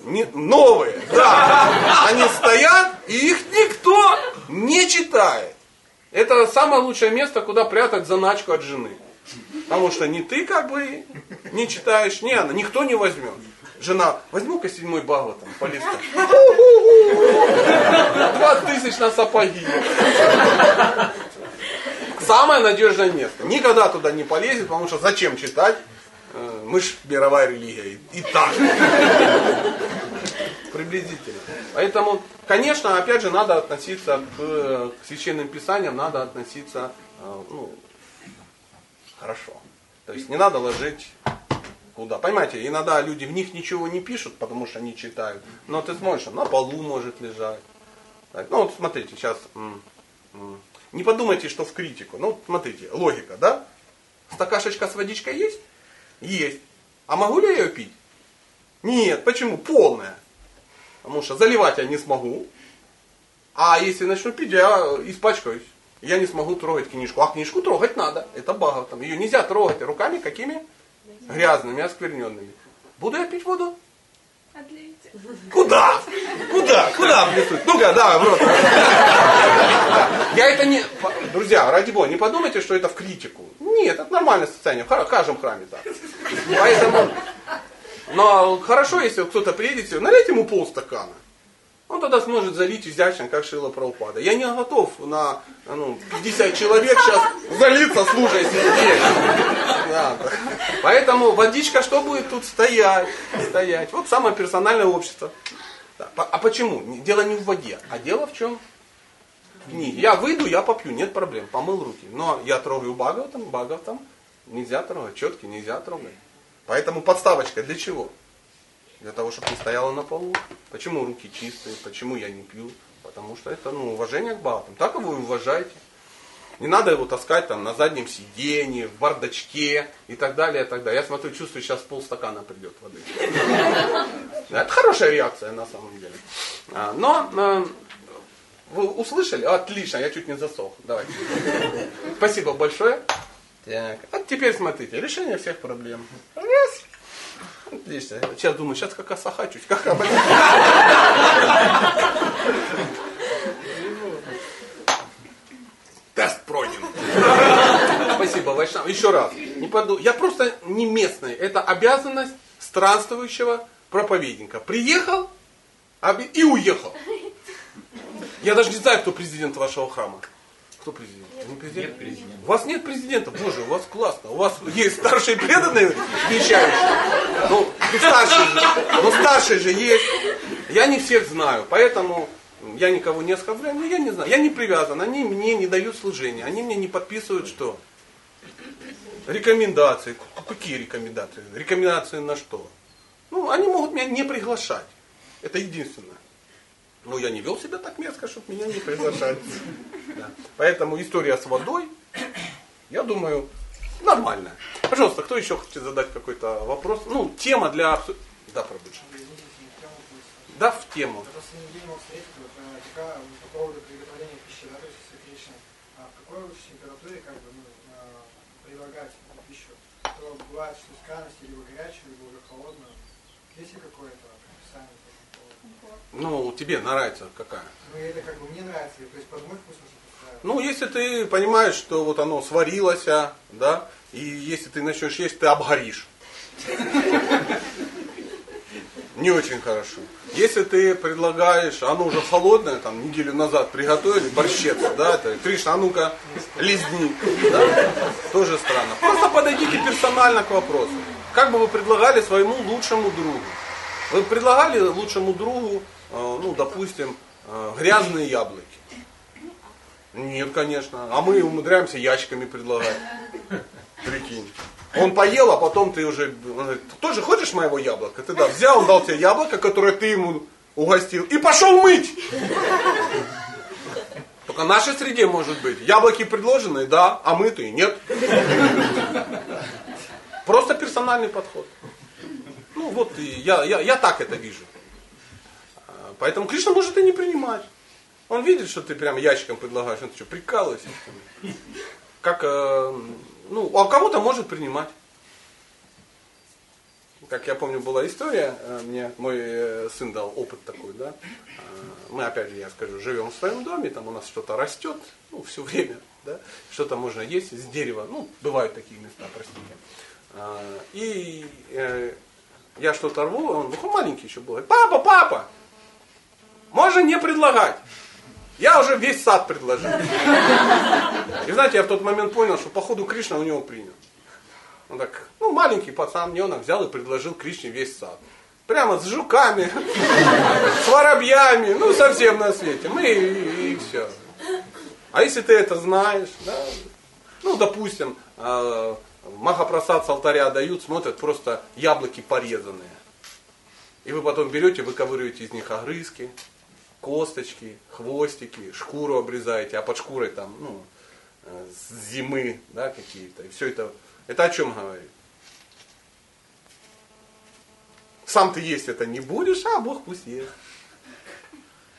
Не- новые, да. Они стоят, и их никто не читает. Это самое лучшее место, куда прятать заначку от жены. Потому что ни ты как бы не читаешь, ни она, никто не возьмет. Жена, возьму-ка седьмой Бхагават там по листу. 20 тысяч на сапоги. Самое надежное место. Никогда туда не полезет, потому что зачем читать? Э, Мы ж мировая религия. И, и так. Приблизительно. Поэтому, конечно, опять же, надо относиться к, к священным писаниям, надо относиться э, ну, хорошо. То есть не надо ложить куда. Понимаете, иногда люди в них ничего не пишут, потому что не читают. Но ты смотришь, на полу может лежать. Так, Ну вот смотрите, сейчас не подумайте, что в критику. Ну, смотрите, логика, да? Стакашечка с водичкой есть? Есть. А могу ли я ее пить? Нет. Почему? Полная. Потому что заливать я не смогу. А если начну пить, я испачкаюсь. Я не смогу трогать книжку. А книжку трогать надо. Это багов. Там. Ее нельзя трогать руками какими? Грязными, оскверненными. Буду я пить воду? Отлейте. Куда? Куда? Куда плеснуть? Ну-ка, да, в рот. Я это не... Друзья, ради бога, не подумайте, что это в критику. Нет, это нормальное состояние. В каждом храме так. Поэтому... Но хорошо, если кто-то приедет, налейте ему полстакана. Он тогда сможет залить изящно, как Шила Праупада. Я не готов на ну, 50 человек сейчас залиться, слушай, сидеть. Поэтому водичка что будет тут стоять? Стоять. Вот самое персональное общество. А почему? Не- Дело не в воде, а дело в чем? книги. Я выйду, я попью, нет проблем, помыл руки. Но я трогаю Бхагаватам, Бхагаватам нельзя трогать, четки нельзя трогать. Поэтому подставочка для чего? Для того, чтобы не стояла на полу. Почему руки чистые, почему я не пью? Потому что это ну, уважение к Бхагаватам. Так вы уважаете. Не надо его таскать там на заднем сиденье, в бардачке и так далее, и так далее. Я смотрю, чувствую, сейчас полстакана придет воды. Это хорошая реакция на самом деле. А, Но а, вы услышали? Отлично, я чуть не засох. Давайте. Спасибо большое. Так, а теперь смотрите, решение всех проблем. Раз. Отлично. Сейчас думаю, сейчас как осахачусь, как обойти. Тест пройден. Спасибо, Вайшнав. Еще раз. Не поду... Я просто не местный. Это обязанность странствующего проповедника. Приехал и уехал. Я даже не знаю, кто президент вашего храма. Кто президент? Не президент? Нет президента. У вас нет президента, боже, у вас классно. У вас есть старшие преданные вещающие. Ну, ну, старшие же, ну старшие же есть. Я не всех знаю, поэтому я никого не оскорбляю, но я не знаю. Я не привязан, они мне не дают служения. Они мне не подписывают что? Рекомендации. Какие рекомендации? Рекомендации на что? Ну, они могут меня не приглашать. Это единственное. Но я не вел себя так мерзко, чтобы меня не приглашали. Да. Поэтому история с водой, я думаю, нормальная. Пожалуйста, кто еще хочет задать какой-то вопрос? Ну, тема для... Да, пробуджи. Да, в тему. Какой вот температуре как бы, ну, э, предлагать пищу? То бывает, что из крайности горячую, либо холодную. Есть ли какое-то описание по этому поводу? Ну, тебе нравится какая? Ну, и это как бы мне нравится, то есть под мой вкус подстраивать. Ну, если ты понимаешь, что вот оно сварилось, а, да, и если ты начнешь есть, ты обгоришь. Не очень хорошо. Если ты предлагаешь, оно уже холодное, там неделю назад приготовили, борщец, да, это, Кришна, а ну-ка, лизни, да, тоже странно. Просто подойдите персонально к вопросу. Как бы вы предлагали своему лучшему другу? Вы предлагали лучшему другу, э, ну, допустим, э, грязные яблоки? Нет, конечно. А мы умудряемся ящиками предлагать. Прикинь. Он поел, а потом ты уже... Он говорит, «Ты тоже хочешь моего яблока? Ты да, взял, дал тебе яблоко, которое ты ему угостил, и пошел мыть. Только в нашей среде может быть. Яблоки предложенные, да, а мытые нет. Просто персональный подход. Ну вот я, я, я так это вижу. А, Поэтому Кришна может и не принимать. Он видит, что ты прям ящиком предлагаешь. Он прикалываешься? что ли? Как, э, ну, а кого-то может принимать. Как я помню, была история, э, мне мой э, сын дал опыт такой, да. Э, Мы, опять же, я скажу, живем в своем доме, там у нас что-то растет, ну, все время, да. Что-то можно есть из дерева, ну, бывают такие места, простите. А, И я что-то рву, он ну, маленький еще был. Папа, папа, можно не предлагать. Я уже весь сад предложил. И знаете, я в тот момент понял, что походу Кришна у него принял. Он так, ну маленький пацан, ненок взял и предложил Кришне весь сад. Прямо с жуками, с воробьями, ну совсем на свете. Мы и, и все. А если ты это знаешь, да, ну допустим, э, Махапрасад с алтаря дают, смотрят просто яблоки порезанные. И вы потом берете, выковыриваете из них огрызки, косточки, хвостики, шкуру обрезаете, а под шкурой там, ну, э, зимы, да, какие-то. И все это, это о чем говорит? Сам ты есть это не будешь, а Бог пусть ест.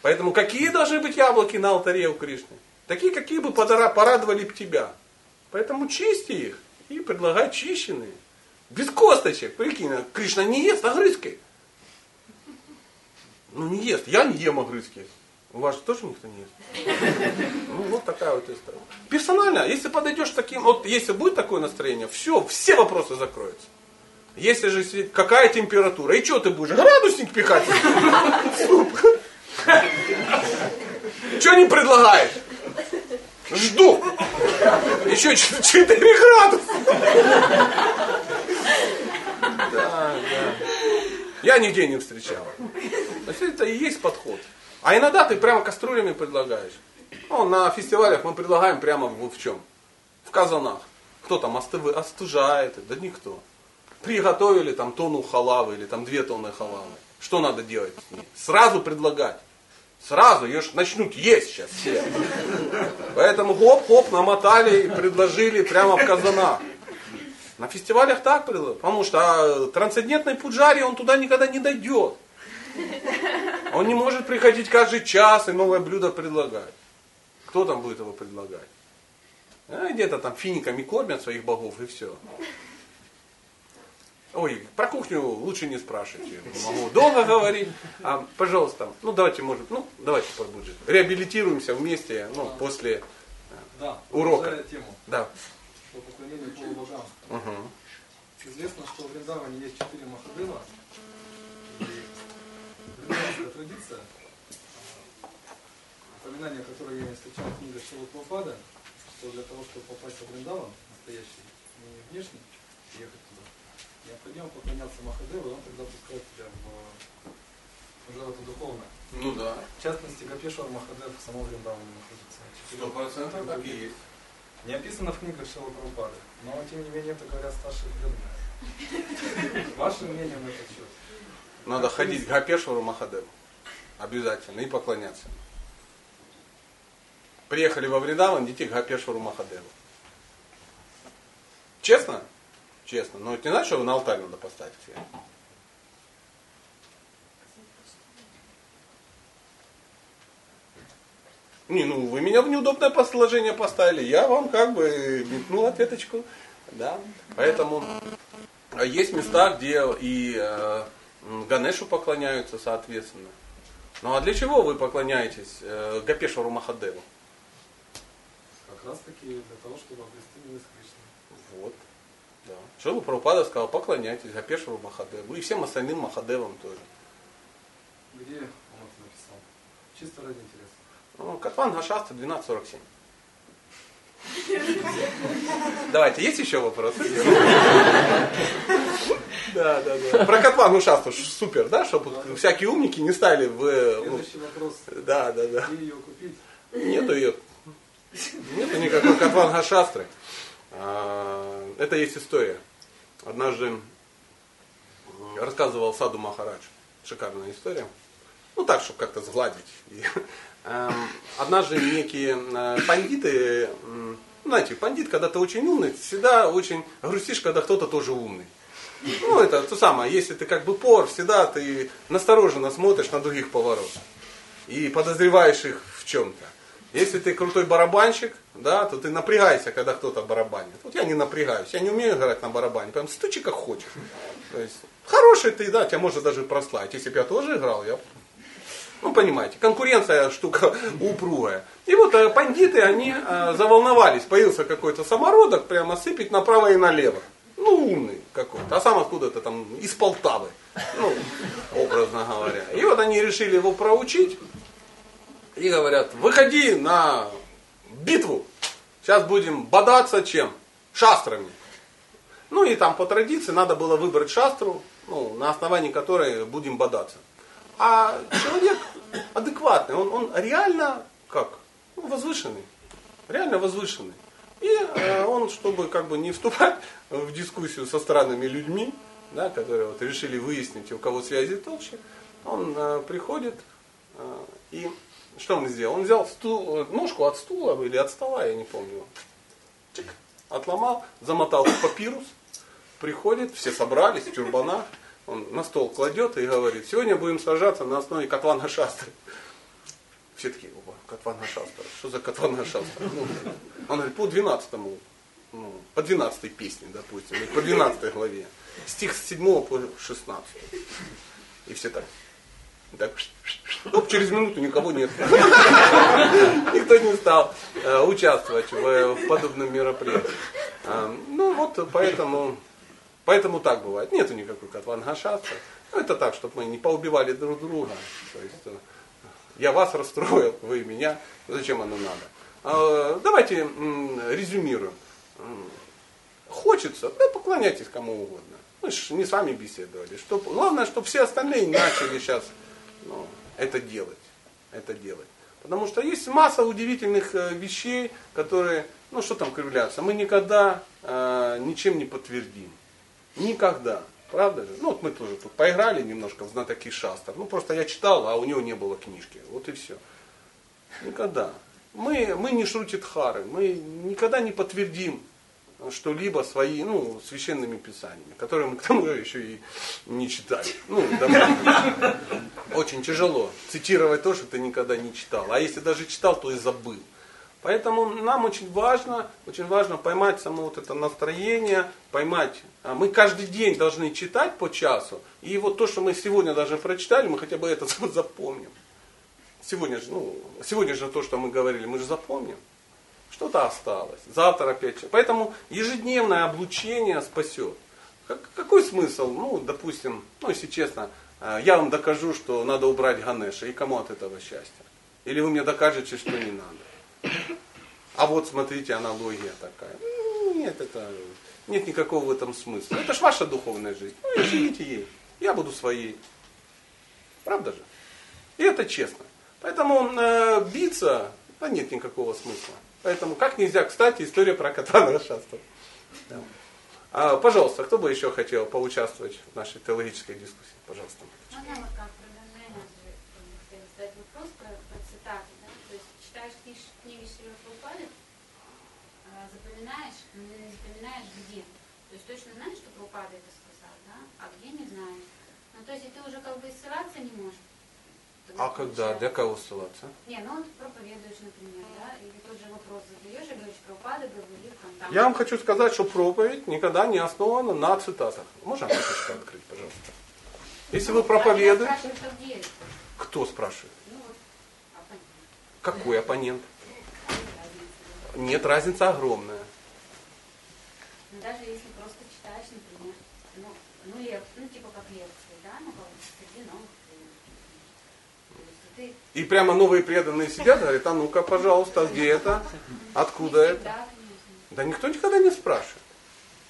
Поэтому какие должны быть яблоки на алтаре у Кришны? Такие, какие бы порадовали бы тебя. Поэтому чисти их и предлагай чищенные. Без косточек. Прикинь, а Кришна не ест огрызки. Ну не ест. Я не ем огрызки. У вас же тоже никто не ест. Ну вот такая вот история. Персонально, если подойдешь таким, вот если будет такое настроение, все, все вопросы закроются. Если же какая температура, и что ты будешь, градусник пихать? Что не предлагаешь? Жду. Еще 4 градуса. Да, да. Я нигде не встречал. Есть это и есть подход. А иногда ты прямо кастрюлями предлагаешь. Ну, на фестивалях мы предлагаем прямо в, в чем? В казанах. Кто там остыв- остужает? Да никто. Приготовили там тонну халавы или там две тонны халавы. Что надо делать? Сразу предлагать. Сразу, ее ж начнут есть сейчас все. Поэтому хоп-хоп намотали и предложили прямо в казанах. На фестивалях так предлагают. Потому что а, трансцендентный пуджари, он туда никогда не дойдет. Он не может приходить каждый час и новое блюдо предлагать. Кто там будет его предлагать? А, где-то там финиками кормят своих богов и все. Ой, про кухню лучше не спрашивайте. Могу долго говорить. А, пожалуйста, ну давайте, может, ну давайте побудем. Реабилитируемся вместе, ну, после Да, урока. продолжая тему. Да. По поклонению полубогам. Угу. Известно, что в Вриндаване есть четыре Махадева. И традиция, упоминание которое я не встречал в книгах Шилы Прабхупады, что для того, чтобы попасть в Вриндаван, настоящий, не внешний, ехать необходимо поклоняться Махадеву, и он тогда пускает тебя в, уже в это духовное. Ну да. В частности, Гапешвар Махадев в самом Вриндаване находится. Сто процентов так и есть. Не описано в книгах Шилы Прабхупады, но тем не менее это говорят старшие преданные. Ваше мнение на этот счет? Надо ходить к Гапешвару Махадеву. Обязательно. И поклоняться. Приехали во Вриндаван, идите к Гапешвару Махадеву. Честно? Честно. Но это не значит, что на алтарь надо поставить все. Не, ну вы меня в неудобное положение поставили, я вам как бы метнул ответочку. Да? Поэтому а есть места, где и э, Ганешу поклоняются, соответственно. Ну а для чего вы поклоняетесь э, Гапешвару Махадеву? Как раз таки для того, чтобы обрести милость Кришны. Вот. Шилу Прабхупада сказал, поклоняйтесь Гапешвару Махадеву и всем остальным Махадевам тоже. Где он это написал? Чисто ради интереса. Ну, Катван Гашаста 1247. Давайте, есть еще вопросы? Да, да, да. Про Катван Шасту супер, да, чтобы всякие умники не стали в... ну, Следующий вопрос. Да, да, да. Где ее купить? Нету ее. Нету никакой Катванга Шастры. А, Это есть история. Однажды рассказывал Саду Махарадж. Шикарная история. Ну так, чтобы как-то сгладить. И, эм, Однажды некие э, пандиты, м, знаете, пандит, когда ты очень умный, всегда очень грустишь, когда кто-то тоже умный. Ну, это то самое, если ты как бы пор, всегда ты настороженно смотришь на других поворот и подозреваешь их в чем-то. Если ты крутой барабанщик, да, то ты напрягаешься, когда кто-то барабанит. Вот я не напрягаюсь, я не умею играть на барабане, прям стучи как хочешь. То есть, хороший ты, да, тебя может даже прославить. Если бы я тоже играл, я ну, понимаете, конкуренция штука упругая. И вот э, бандиты, они э, заволновались. Появился какой-то самородок, прямо сыпить направо и налево. Ну, умный какой-то. А сам откуда-то там, из Полтавы. Ну, образно говоря. И вот они решили его проучить. И говорят, выходи на битву. Сейчас будем бодаться чем? Шастрами. Ну и там по традиции надо было выбрать шастру, ну, на основании которой будем бодаться. А человек адекватный, он, он реально как? Ну, возвышенный. Реально возвышенный. И э, он, чтобы как бы не вступать в дискуссию со странными людьми, да, которые вот решили выяснить, у кого связи толще, он э, приходит э, и что он сделал? Он взял стул, э, ножку от стула или от стола, я не помню. Чик, отломал, замотал в папирус, приходит, все собрались в тюрбанах, он на стол кладет и говорит, сегодня будем сражаться на основе Катвана Шастры. Все такие, опа, Катвана Шастра, что за Катвана Шастра? Ну, он говорит, по 12 ну, по 12 песне, допустим, по 12 главе. Стих с 7 по 16. И все так. Так, оп, через минуту никого нет. Никто не стал э, участвовать в, в подобном мероприятии. А, ну вот поэтому, поэтому так бывает. Нету никакой катвангашастры. Ну, это так, чтобы мы не поубивали друг друга. То есть, э, я вас расстроил, вы меня. Зачем оно надо? А, давайте резюмируем. Хочется, да поклоняйтесь кому угодно. Мы же не с вами беседовали. Чтоб, главное, чтобы все остальные начали сейчас ну, это делать. Это делать. Потому что есть масса удивительных э, вещей, которые, ну что там кривляться, мы никогда э, ничем не подтвердим. Никогда. Правда же? Ну вот мы тоже тут поиграли немножко в знатоки шастр. Ну просто я читал, а у него не было книжки. Вот и все. Никогда. Мы, мы не шрутитхары, мы никогда не подтвердим что-либо свои, ну, священными писаниями, которые мы к тому же еще и не читали. Ну, очень тяжело цитировать то, что ты никогда не читал. А если даже читал, то и забыл. Поэтому нам очень важно, очень важно поймать само вот это настроение, поймать. А Мы каждый день должны читать по часу. И вот то, что мы сегодня даже прочитали, мы хотя бы это запомним. Сегодня же, ну, сегодня же то, что мы говорили, мы же запомним. Что-то осталось. Завтра опять. Поэтому ежедневное облучение спасет. Как, какой смысл? Ну, допустим, ну, если честно, э, я вам докажу, что надо убрать Ганеша. И кому от этого счастья? Или вы мне докажете, что не надо? А вот смотрите, аналогия такая. Ну, Нет, это, нет никакого в этом смысла. Это ж ваша духовная жизнь. Ну и живите ей. Я буду своей. Правда же? И это честно. Поэтому э, биться, да нет никакого смысла. Поэтому как нельзя, кстати, история про кота на. Да. А, пожалуйста, кто бы еще хотел поучаствовать в нашей теологической дискуссии? Пожалуйста. Можно вот как продолжение же, хотела задать вопрос про, про цитаты, да? То есть читаешь книж, книги Шрила Прабхупады, а, запоминаешь, не запоминаешь где. То есть точно знаешь, что Прабхупада это сказал, да? А где не знаешь. Ну то есть и ты уже как бы ссылаться не можешь. А когда? Для кого ссылаться? Не, ну вот проповедуешь, например, да, или тот же вопрос задаешь и говоришь, Прабхупада говорит там, там. Я вам хочу сказать, что проповедь никогда не основана на цитатах. Можно книжечку открыть, пожалуйста? Если вы проповедуете... Где это? Кто спрашивает? Ну вот, оппонент. Какой оппонент? Нет, разница огромная. Ну, даже если просто читаешь, например, ну, ну, лек, ну типа как лекции, да, ну, как бы среди новых э, то есть ты И прямо новые преданные сидят, говорят, а ну-ка, пожалуйста, где это? Откуда это? Да никто никогда не спрашивает.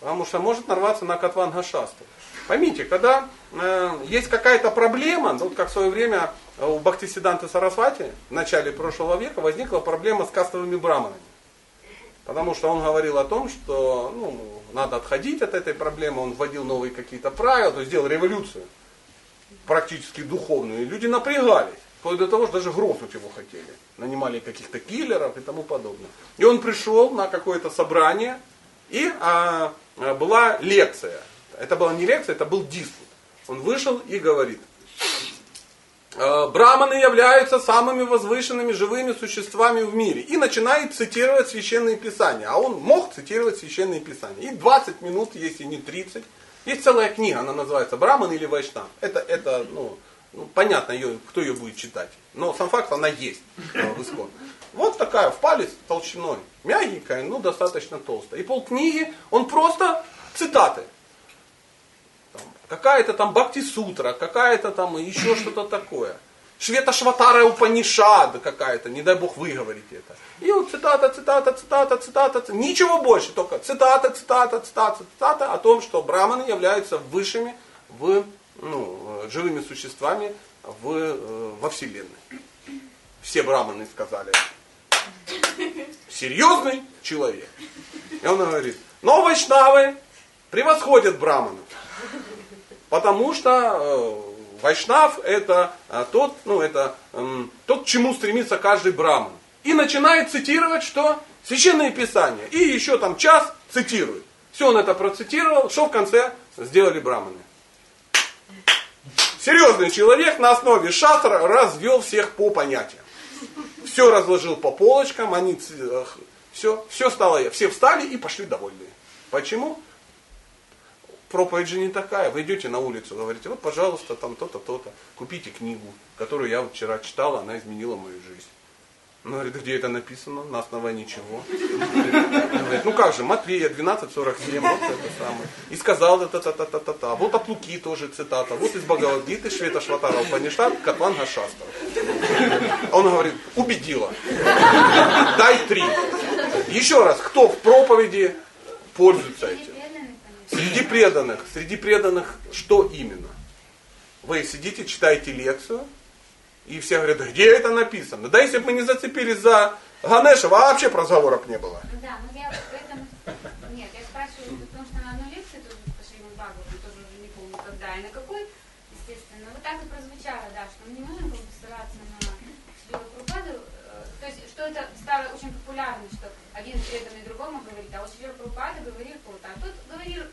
Потому что может нарваться на Катванга Шасту. Поймите, когда э, есть какая-то проблема, ну, вот как в свое время у Бхактисиданта Сарасвати в начале прошлого века возникла проблема с кастовыми браманами. Потому что он говорил о том, что ну, надо отходить от этой проблемы, он вводил новые какие-то правила, то есть сделал революцию, практически духовную. И люди напрягались, вплоть до того, что даже грохнуть его хотели. Нанимали каких-то киллеров и тому подобное. И он пришел на какое-то собрание, и а, а, была лекция. Это была не лекция, это был диспут. Он вышел и говорит, «Э, Браманы являются самыми возвышенными живыми существами в мире. И начинает цитировать священные писания. А он мог цитировать священные писания. И 20 минут, если не 30. Есть целая книга, она называется Браман или Вайшнав. Это, это ну, ну, понятно, ее, кто ее будет читать. Но сам факт, она есть э, в Искон. Вот такая, в палец толщиной. Мягенькая, ну достаточно толстая. И полкниги, он просто цитаты. Там, какая-то там Бхакти Сутра, какая-то там еще что-то такое. Швета Шватара Упанишад какая-то, не дай бог выговорите это. И вот цитата, цитата, цитата, цитата, цитата, ничего больше, только цитата, цитата, цитата, цитата о том, что браманы являются высшими в, ну, живыми существами в, э, во Вселенной. Все браманы сказали, серьезный человек. И он говорит, но вайшнавы превосходят браманов. Потому что э, вайшнав это э, тот, ну, это, э, тот, к чему стремится каждый браман. И начинает цитировать, что? Священные писания. И еще там час цитирует. Все он это процитировал, что в конце сделали браманы. Серьезный человек на основе шастра развел всех по понятиям. Все разложил по полочкам, они все, все стало, все встали и пошли довольные. Почему? Проповедь же не такая. Вы идете на улицу, говорите, вот, пожалуйста, там то-то, то-то, купите книгу, которую я вчера читал, она изменила мою жизнь. Он говорит, где это написано? На основании чего? Говорит, ну как же, Матвея 12.47, вот это самое. И сказал это та та та та та Вот от Луки тоже цитата. Вот из Бхагавадгиты Швета Шватара Упаништат Катванга Шастра. Он говорит, убедила. Дай три. Еще раз, кто в проповеди пользуется этим? Среди преданных. Среди преданных что именно? Вы сидите, читаете лекцию, И все говорят, «Да где это написано? Да если бы мы не зацепились за Ганеша, вообще разговоров не было. Ну да, ну я поэтому... Нет, я спрашиваю, потому что на одной лекции тоже по Шримад Бхагавату, тоже уже не помню когда и на какой, естественно, вот так и прозвучало, да, что мы не можем как бы ссылаться на Шрила Прабхупаду, э, то есть, что это стало очень популярно, что один преданный другому говорит, а вот Шрила Прабхупада говорил то-то, а тот говорил, э,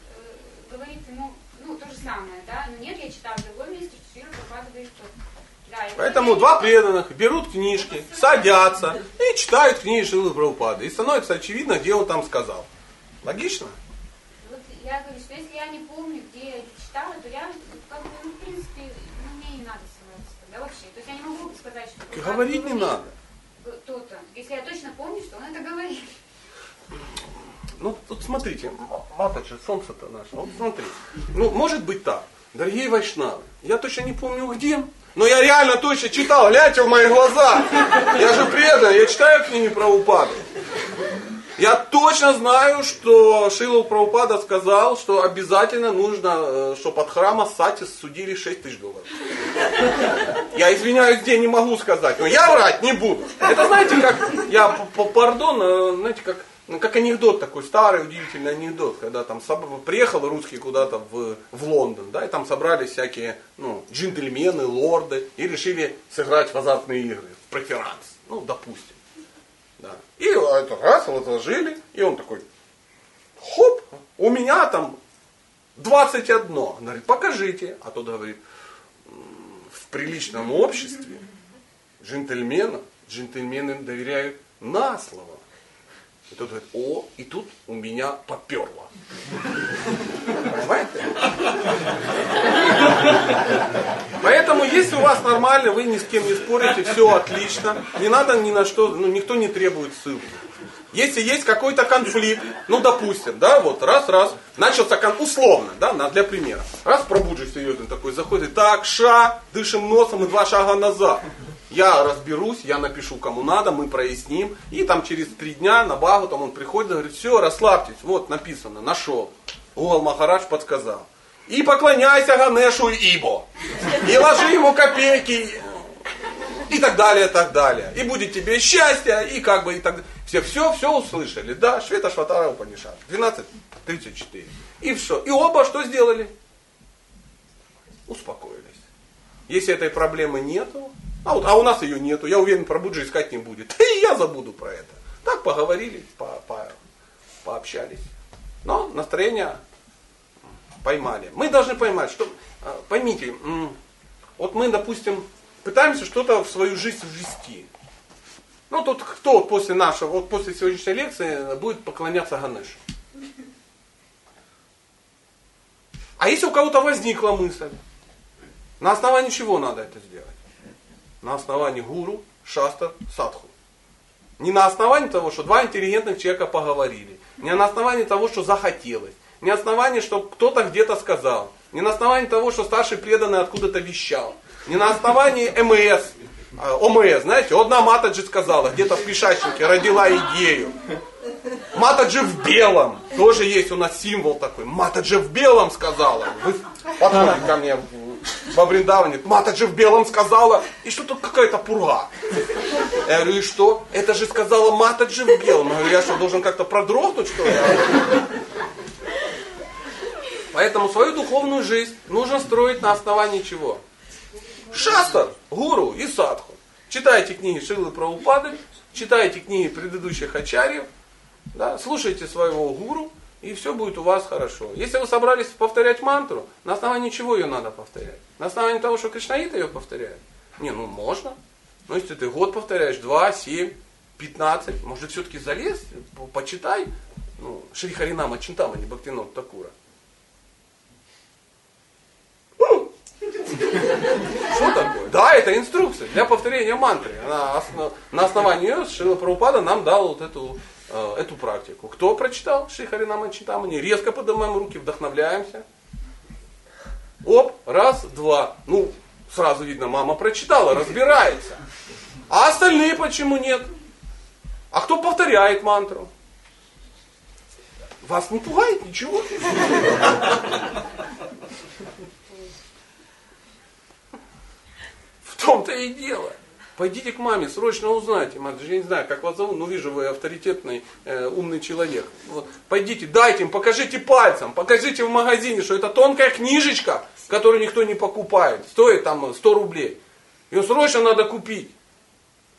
говорит ему, ну, то же самое, да, но нет, я читал в другом месте, что Шрила Прабхупада говорит то-то. Поэтому это- два преданных берут книжки, садятся и читают книги Шилы Прабхупады. И становится очевидно, где он там сказал. Логично? Вот я говорю, что если я не помню, где я это читала, то я, как бы, ну, в принципе, ну, мне не надо ссылаться тогда вообще. То есть я не могу сказать, что... Говорить не надо. То-то. Если я точно помню, что он это говорит. Ну, тут смотрите, Матаджи, солнце-то наше, вот смотри. Ну, может быть так. Дорогие вайшнавы, я точно не помню где, но я реально точно читал, гляньте в мои глаза. Я же предан, я читаю книги про упады. Я точно знаю, что Шила Прабхупада сказал, что обязательно нужно, чтобы от храма Сати судили 6 тысяч долларов. Я извиняюсь, где не могу сказать, но я врать не буду. Это знаете, как, я, пардон, э, знаете, как, ну, как анекдот такой, старый удивительный анекдот, когда там приехал русский куда-то в, в Лондон, да, и там собрались всякие, ну, джентльмены, лорды, и решили сыграть в азартные игры, в преферанс, ну, допустим. Да. И это раз, вот и он такой, хоп, у меня там 21. Он говорит, покажите. А тот говорит, «М, в приличном обществе джентльменам, джентльмены доверяют на слово. И тот говорит, о, и тут у меня поперло. Понимаете? Поэтому, если у вас нормально, вы ни с кем не спорите, все отлично. Не надо ни на что, ну, никто не требует ссылки. Если есть какой-то конфликт, ну, допустим, да, вот, раз-раз, начался кон... условно, да, на- для примера. Раз Пробуджи серьезный такой заходит, так, ша, дышим носом и два шага назад. Я разберусь, я напишу кому надо, мы проясним. И там через три дня на Багу там он приходит говорит, все, расслабьтесь, вот написано, нашел. Угол Махарадж подсказал. И поклоняйся Ганешу Ибо. И ложи ему копейки. И так далее, так далее. И будет тебе счастье, и как бы, и так далее. Все, все, все услышали. Да, Швета Шватара Упанишат. 12.34. И все. И оба что сделали? Успокоились. Если этой проблемы нету, а, вот, а у нас ее нету, я уверен, про Буджи искать не будет. И я забуду про это. Так поговорили, по, по- пообщались. Но настроение поймали. Мы должны поймать, что, а, поймите, вот мы, допустим, пытаемся что-то в свою жизнь ввести. Ну, тут кто после нашего, вот после сегодняшней лекции будет поклоняться Ганешу? А если у кого-то возникла мысль, на основании чего надо это сделать? На основании гуру, шастр, садху. Не на основании того, что два интеллигентных человека поговорили. Не на основании того, что захотелось. Не на основании, что кто-то где-то сказал. Не на основании того, что старший преданный откуда-то вещал. Не на основании МС. а, ОМС, знаете, одна Матаджи сказала, где-то в Пишачнике родила идею. Матаджи в белом. Тоже есть у нас символ такой. Матаджи в белом сказала. Вы подходите ко мне во Вриндаване. Матаджи в белом сказала. И что тут какая-то пурга. Я говорю, и что? Это же сказала Матаджи в белом. Я говорю, я что, должен как-то продрогнуть, что ли? Поэтому свою духовную жизнь нужно строить на основании чего? Шастар, гуру и садху. Читайте книги Шилы Прабхупады, читайте книги предыдущих ачарьев, да, слушайте своего гуру, и все будет у вас хорошо. Если вы собрались повторять мантру, на основании чего ее надо повторять? На основании того, что Кришнаита ее повторяет? Не, ну можно. Но если ты год повторяешь, два, семь, пятнадцать, может все-таки залез, по- почитай, ну, Шри Харинама Чинтама, не Бхактинот Такура. Что такое? Да, это инструкция для повторения мантры. Она На основании ее Шрила Прабхупада нам дал вот эту, эту практику. Кто прочитал Шри Харинама Читамани? Резко поднимаем руки, вдохновляемся. Оп, раз, два. Ну, сразу видно, мама прочитала, разбирается. А остальные почему нет? А кто повторяет мантру? Вас не пугает ничего? В том-то и дело. Пойдите к маме, срочно узнайте. Мать, я не знаю, как вас зовут, но вижу, вы авторитетный, э, умный человек. Вот. Пойдите, дайте им, покажите пальцем, покажите в магазине, что это тонкая книжечка, которую никто не покупает. Стоит там 100 рублей. Ее срочно надо купить.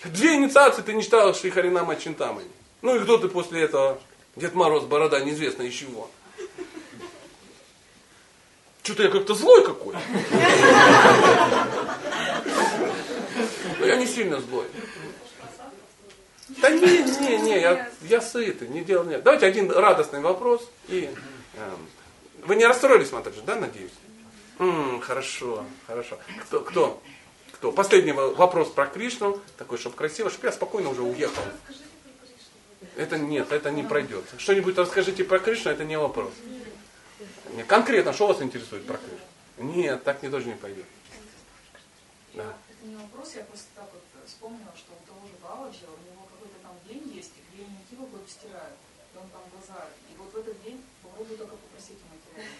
Две инициации ты не читал Шри Харинама Чинтамани. Ну и кто ты после этого? Дед Мороз, борода, неизвестно из чего. Что-то я как-то злой какой. Но я не сильно злой. Да не, не, не, я, я сытый, не делал нет. Давайте один радостный вопрос. И, эм, вы не расстроились, Матаджи, да, надеюсь? М, хорошо, хорошо. Кто, кто? Кто? Последний во- вопрос про Кришну, такой, чтобы красиво, чтобы я спокойно уже уехал. Это нет, это не пройдет. Что-нибудь расскажите про Кришну, это не вопрос. Конкретно, что вас интересует про Кришну? Нет, так не тоже не пойдет. Да. Это не вопрос, я просто так вот вспомнила, что у того же Бабаджи, у него какой-то там день есть, и где ему Кива год стирают, и он там базарит. И вот в этот день попробуй только попросить у материала.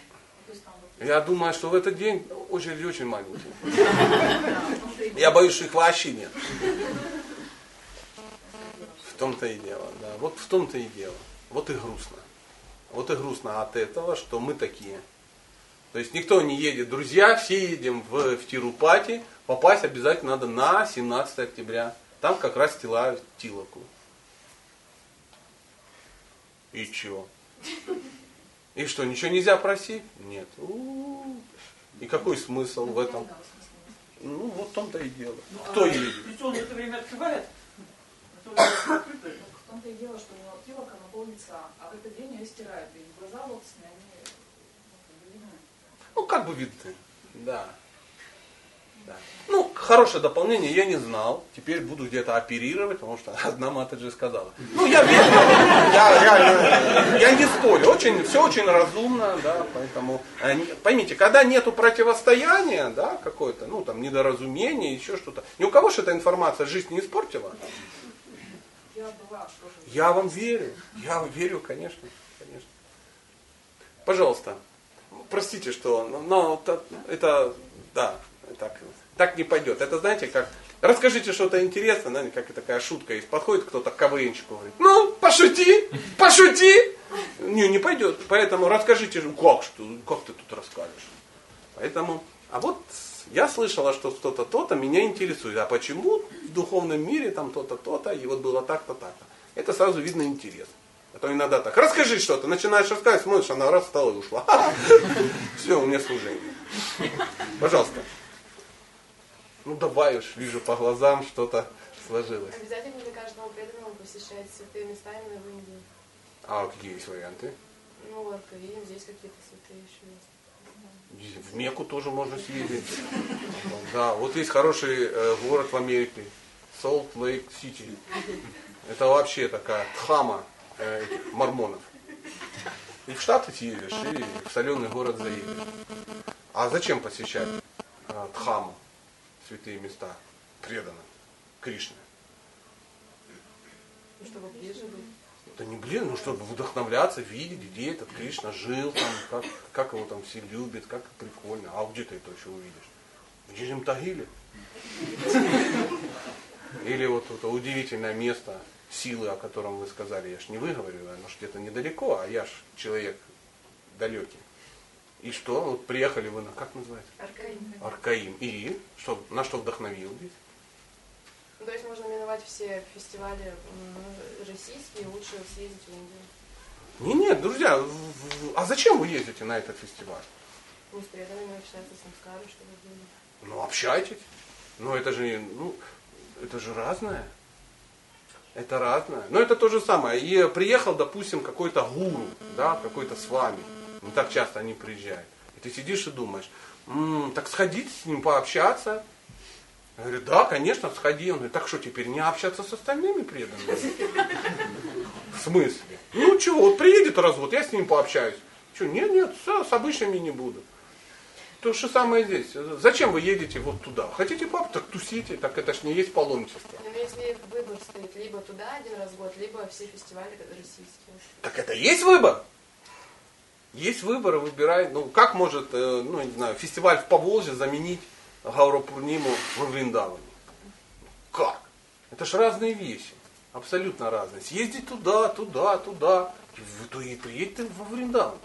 Ну, Я думаю, что в этот день очереди очень маленькие. Я боюсь, что их вообще нет. В том-то и дело, да. Вот в том-то и дело. Вот и грустно. Вот и грустно от этого, что мы такие. То есть никто не едет. Друзья, все едем в, в Тирупати. Попасть обязательно надо на 17 октября. Там как раз стилают Тилоку. И чё? И что, ничего нельзя просить? Нет. У-у-у. И какой смысл в этом? Ну, вот в том-то и дело. Кто едет? Ведь он в это время открывает. в том-то и дело, что у него Кивака на пол лица, а в этот день ее стирают. И глаза лотосные, они ну, как бы видны. Ну, как бы видны. Да. Да. Ну, хорошее дополнение, я не знал. Теперь буду где-то оперировать, потому что одна Матаджи сказала. Ну, я верю. Я, я, я не спорю. Очень, все очень разумно, да, поэтому э, поймите, когда нету противостояния, да, какое-то, ну, там, недоразумение, еще что-то. Ни у кого же эта информация жизнь не испортила? Я была тоже. Я вам верю. Я вам верю, конечно. конечно. Пожалуйста. Простите, что, но, но это, это, да, так, так не пойдет. Это знаете, как, расскажите что-то интересное, знаете, как такая шутка есть. Подходит кто-то к КВНчику, говорит, ну, пошути, пошути. Не, не пойдет. Поэтому расскажите, как, что, как ты тут расскажешь. Поэтому, а вот я слышала, что что-то то-то меня интересует. А почему в духовном мире там то-то, то-то, и вот было так-то, так-то. Это сразу видно интерес. А то иногда так, расскажи что-то, начинаешь рассказывать, смотришь, она раз встала и ушла. Все, у меня служение. Пожалуйста. Ну давай уж, вижу по глазам, что-то сложилось. Обязательно для каждого преданного посещать святые места именно в Индии. А какие есть варианты? Ну вот, видим, здесь какие-то святые еще есть. В Мекку тоже можно съездить. Да, вот есть хороший э, город в Америке. Солт Лейк Сити. Это вообще такая тхама э, мормонов. И в Штаты съездишь, и в соленый город заедешь. А зачем посещать э, Дхаму, святые места, преданно, Кришне? Ну, чтобы ближе быть. Да не блин, ну чтобы вдохновляться, видеть, где этот Кришна жил, там, как, как его там все любят, как прикольно. А где ты это еще увидишь? В Нижнем Тагиле. Или вот это удивительное место силы, о котором вы сказали, я ж не выговорю, оно ж где-то недалеко, а я ж человек далекий. И что? Вот приехали вы на, как называется? Аркаим. Аркаим. И что, на что вдохновил здесь? Ну, то есть можно миновать все фестивали российские, лучше съездить в Индию. Не, нет, друзья, а зачем вы ездите на этот фестиваль? Ну, с преданными общаться с самскаром, чтобы были. Ну, общайтесь. Но это же, ну, это же разное. Это разное. Но это то же самое. И приехал, допустим, какой-то гуру, да, какой-то с вами. Не так часто они приезжают. И ты сидишь и думаешь, «М, так сходить с ним пообщаться. Я говорю, да, конечно, сходи. Он говорит, так что теперь не общаться с остальными преданными? В смысле? Ну чего, вот приедет раз, вот я с ним пообщаюсь. Что, нет, нет, все, с обычными не буду. То же самое здесь. Зачем вы едете вот туда? Хотите пап, так тусите, так это ж не есть паломничество. Ну, если выбор стоит либо туда один раз в год, либо все фестивали российские. Так это есть выбор? Есть выбор, выбирай. Ну, как может, э, ну, не знаю, фестиваль в Поволжье заменить Гаурапурниму во Вриндаване? как? Это ж разные вещи. Абсолютно разные. Съездить туда, туда, туда. И приедь ты во Вриндаван.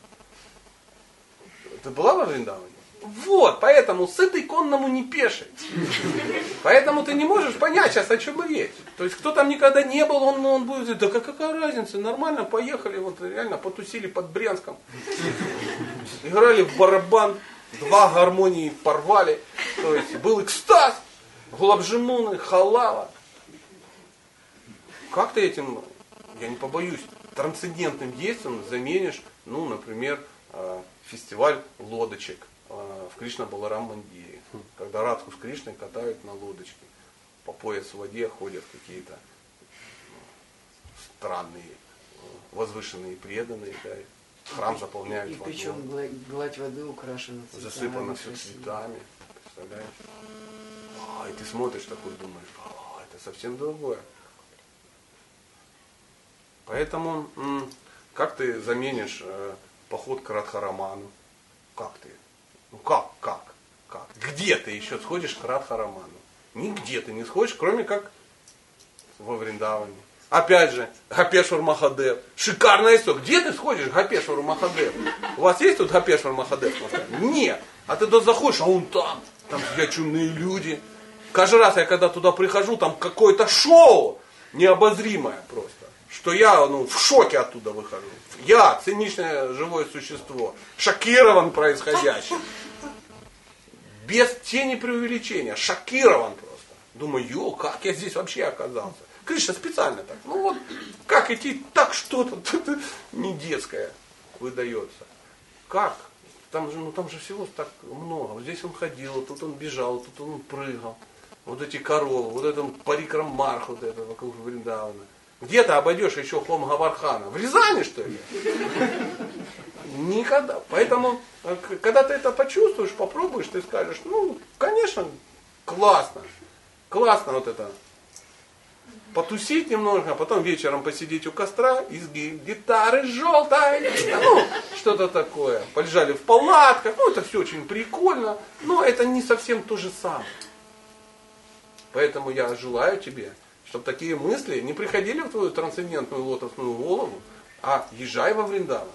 Ты была во Вриндаване? Вот, поэтому сытый конному не пеший. Поэтому ты не можешь понять сейчас, о чем речь. То есть, кто там никогда не был, он, он будет да как- какая разница, нормально, поехали, вот реально потусили под Брянском. Играли в барабан, два гармонии порвали. То есть, был экстаз, глабжимуны, халава. Как ты этим, я не побоюсь, трансцендентным действием заменишь, ну, например, э, фестиваль лодочек э, в Кришна Баларам Мандире, когда Радху с Кришной катают на лодочке. По пояс в воде ходят какие-то странные, возвышенные преданные, да, и храм заполняют И водой. причем гла- гладь воды украшена цветами. Засыпано все цветами. Представляешь? А, и ты смотришь такой, думаешь, а, это совсем другое. Поэтому, как ты заменишь э, поход к Радхараману? Как ты? Ну как, как, как? Где ты еще сходишь к Радхараману? Нигде ты не сходишь, кроме как во Вриндаване. Опять же, Гапешвар Махадев. Шикарная история. Где ты сходишь к Гапешвару Махадев? У вас есть тут Гапешвар Махадев? Нет. А ты туда заходишь, а он там. Там чумные люди. Каждый раз я когда туда прихожу, там какое-то шоу необозримое просто. Что я ну, в шоке оттуда выхожу. Я, циничное живое существо, шокирован происходящим. Без тени преувеличения. Шокирован просто. Думаю, ё, как я здесь вообще оказался? Кришна специально так. Ну вот, как идти так что-то не детское выдается. Как? Там же, ну, там же всего так много. Вот здесь он ходил, тут он бежал, тут он прыгал. Вот эти коровы, вот это парикрам марх, вот это вокруг Вриндавана. Где ты обойдешь еще Хом Гавархана? В Рязани, что ли? Никогда. Поэтому, когда ты это почувствуешь, попробуешь, ты скажешь, ну, конечно, классно. Классно вот это. Потусить немного, а потом вечером посидеть у костра и с ги- гитары желтой. Ну, что-то такое. Полежали в палатках. Ну, это все очень прикольно. Но это не совсем то же самое. Поэтому я желаю тебе, чтобы такие мысли не приходили в твою трансцендентную лотосную голову, а езжай во Вриндаван.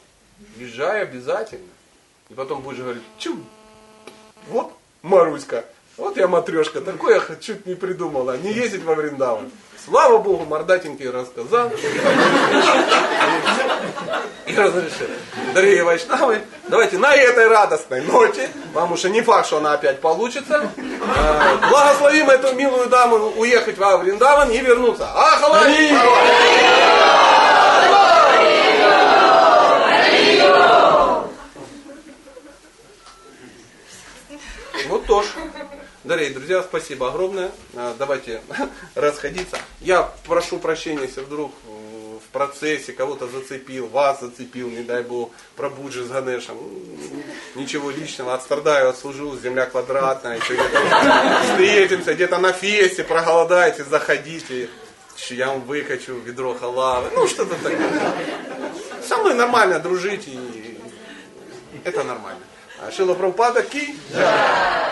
Езжай обязательно. И потом будешь говорить, чу, вот Маруська, вот я матрешка, такое я чуть не придумала, не ездить во Вриндаван. Слава Богу, мордатенький рассказал. И разрешил. Дорогие вайшнавы, давайте на этой радостной ноте, потому что не факт, что она опять получится, э, благословим эту милую даму уехать во Вриндаван и вернуться. Ахалай! Вот тоже. Дорогие друзья, спасибо огромное. А, Давайте расходиться. Я прошу прощения, если вдруг э, в процессе кого-то зацепил, вас зацепил, не дай бог, про Буджи с Ганешем. М, Ничего личного, отстрадаю, отслужу, земля квадратная, еще где-то встретимся, где-то на фесте, проголодаете, заходите. Я вам выкачу ведро халавы, ну что-то такое. Со мной нормально дружить, и это нормально. А Шила Прабхупада Ки? Да.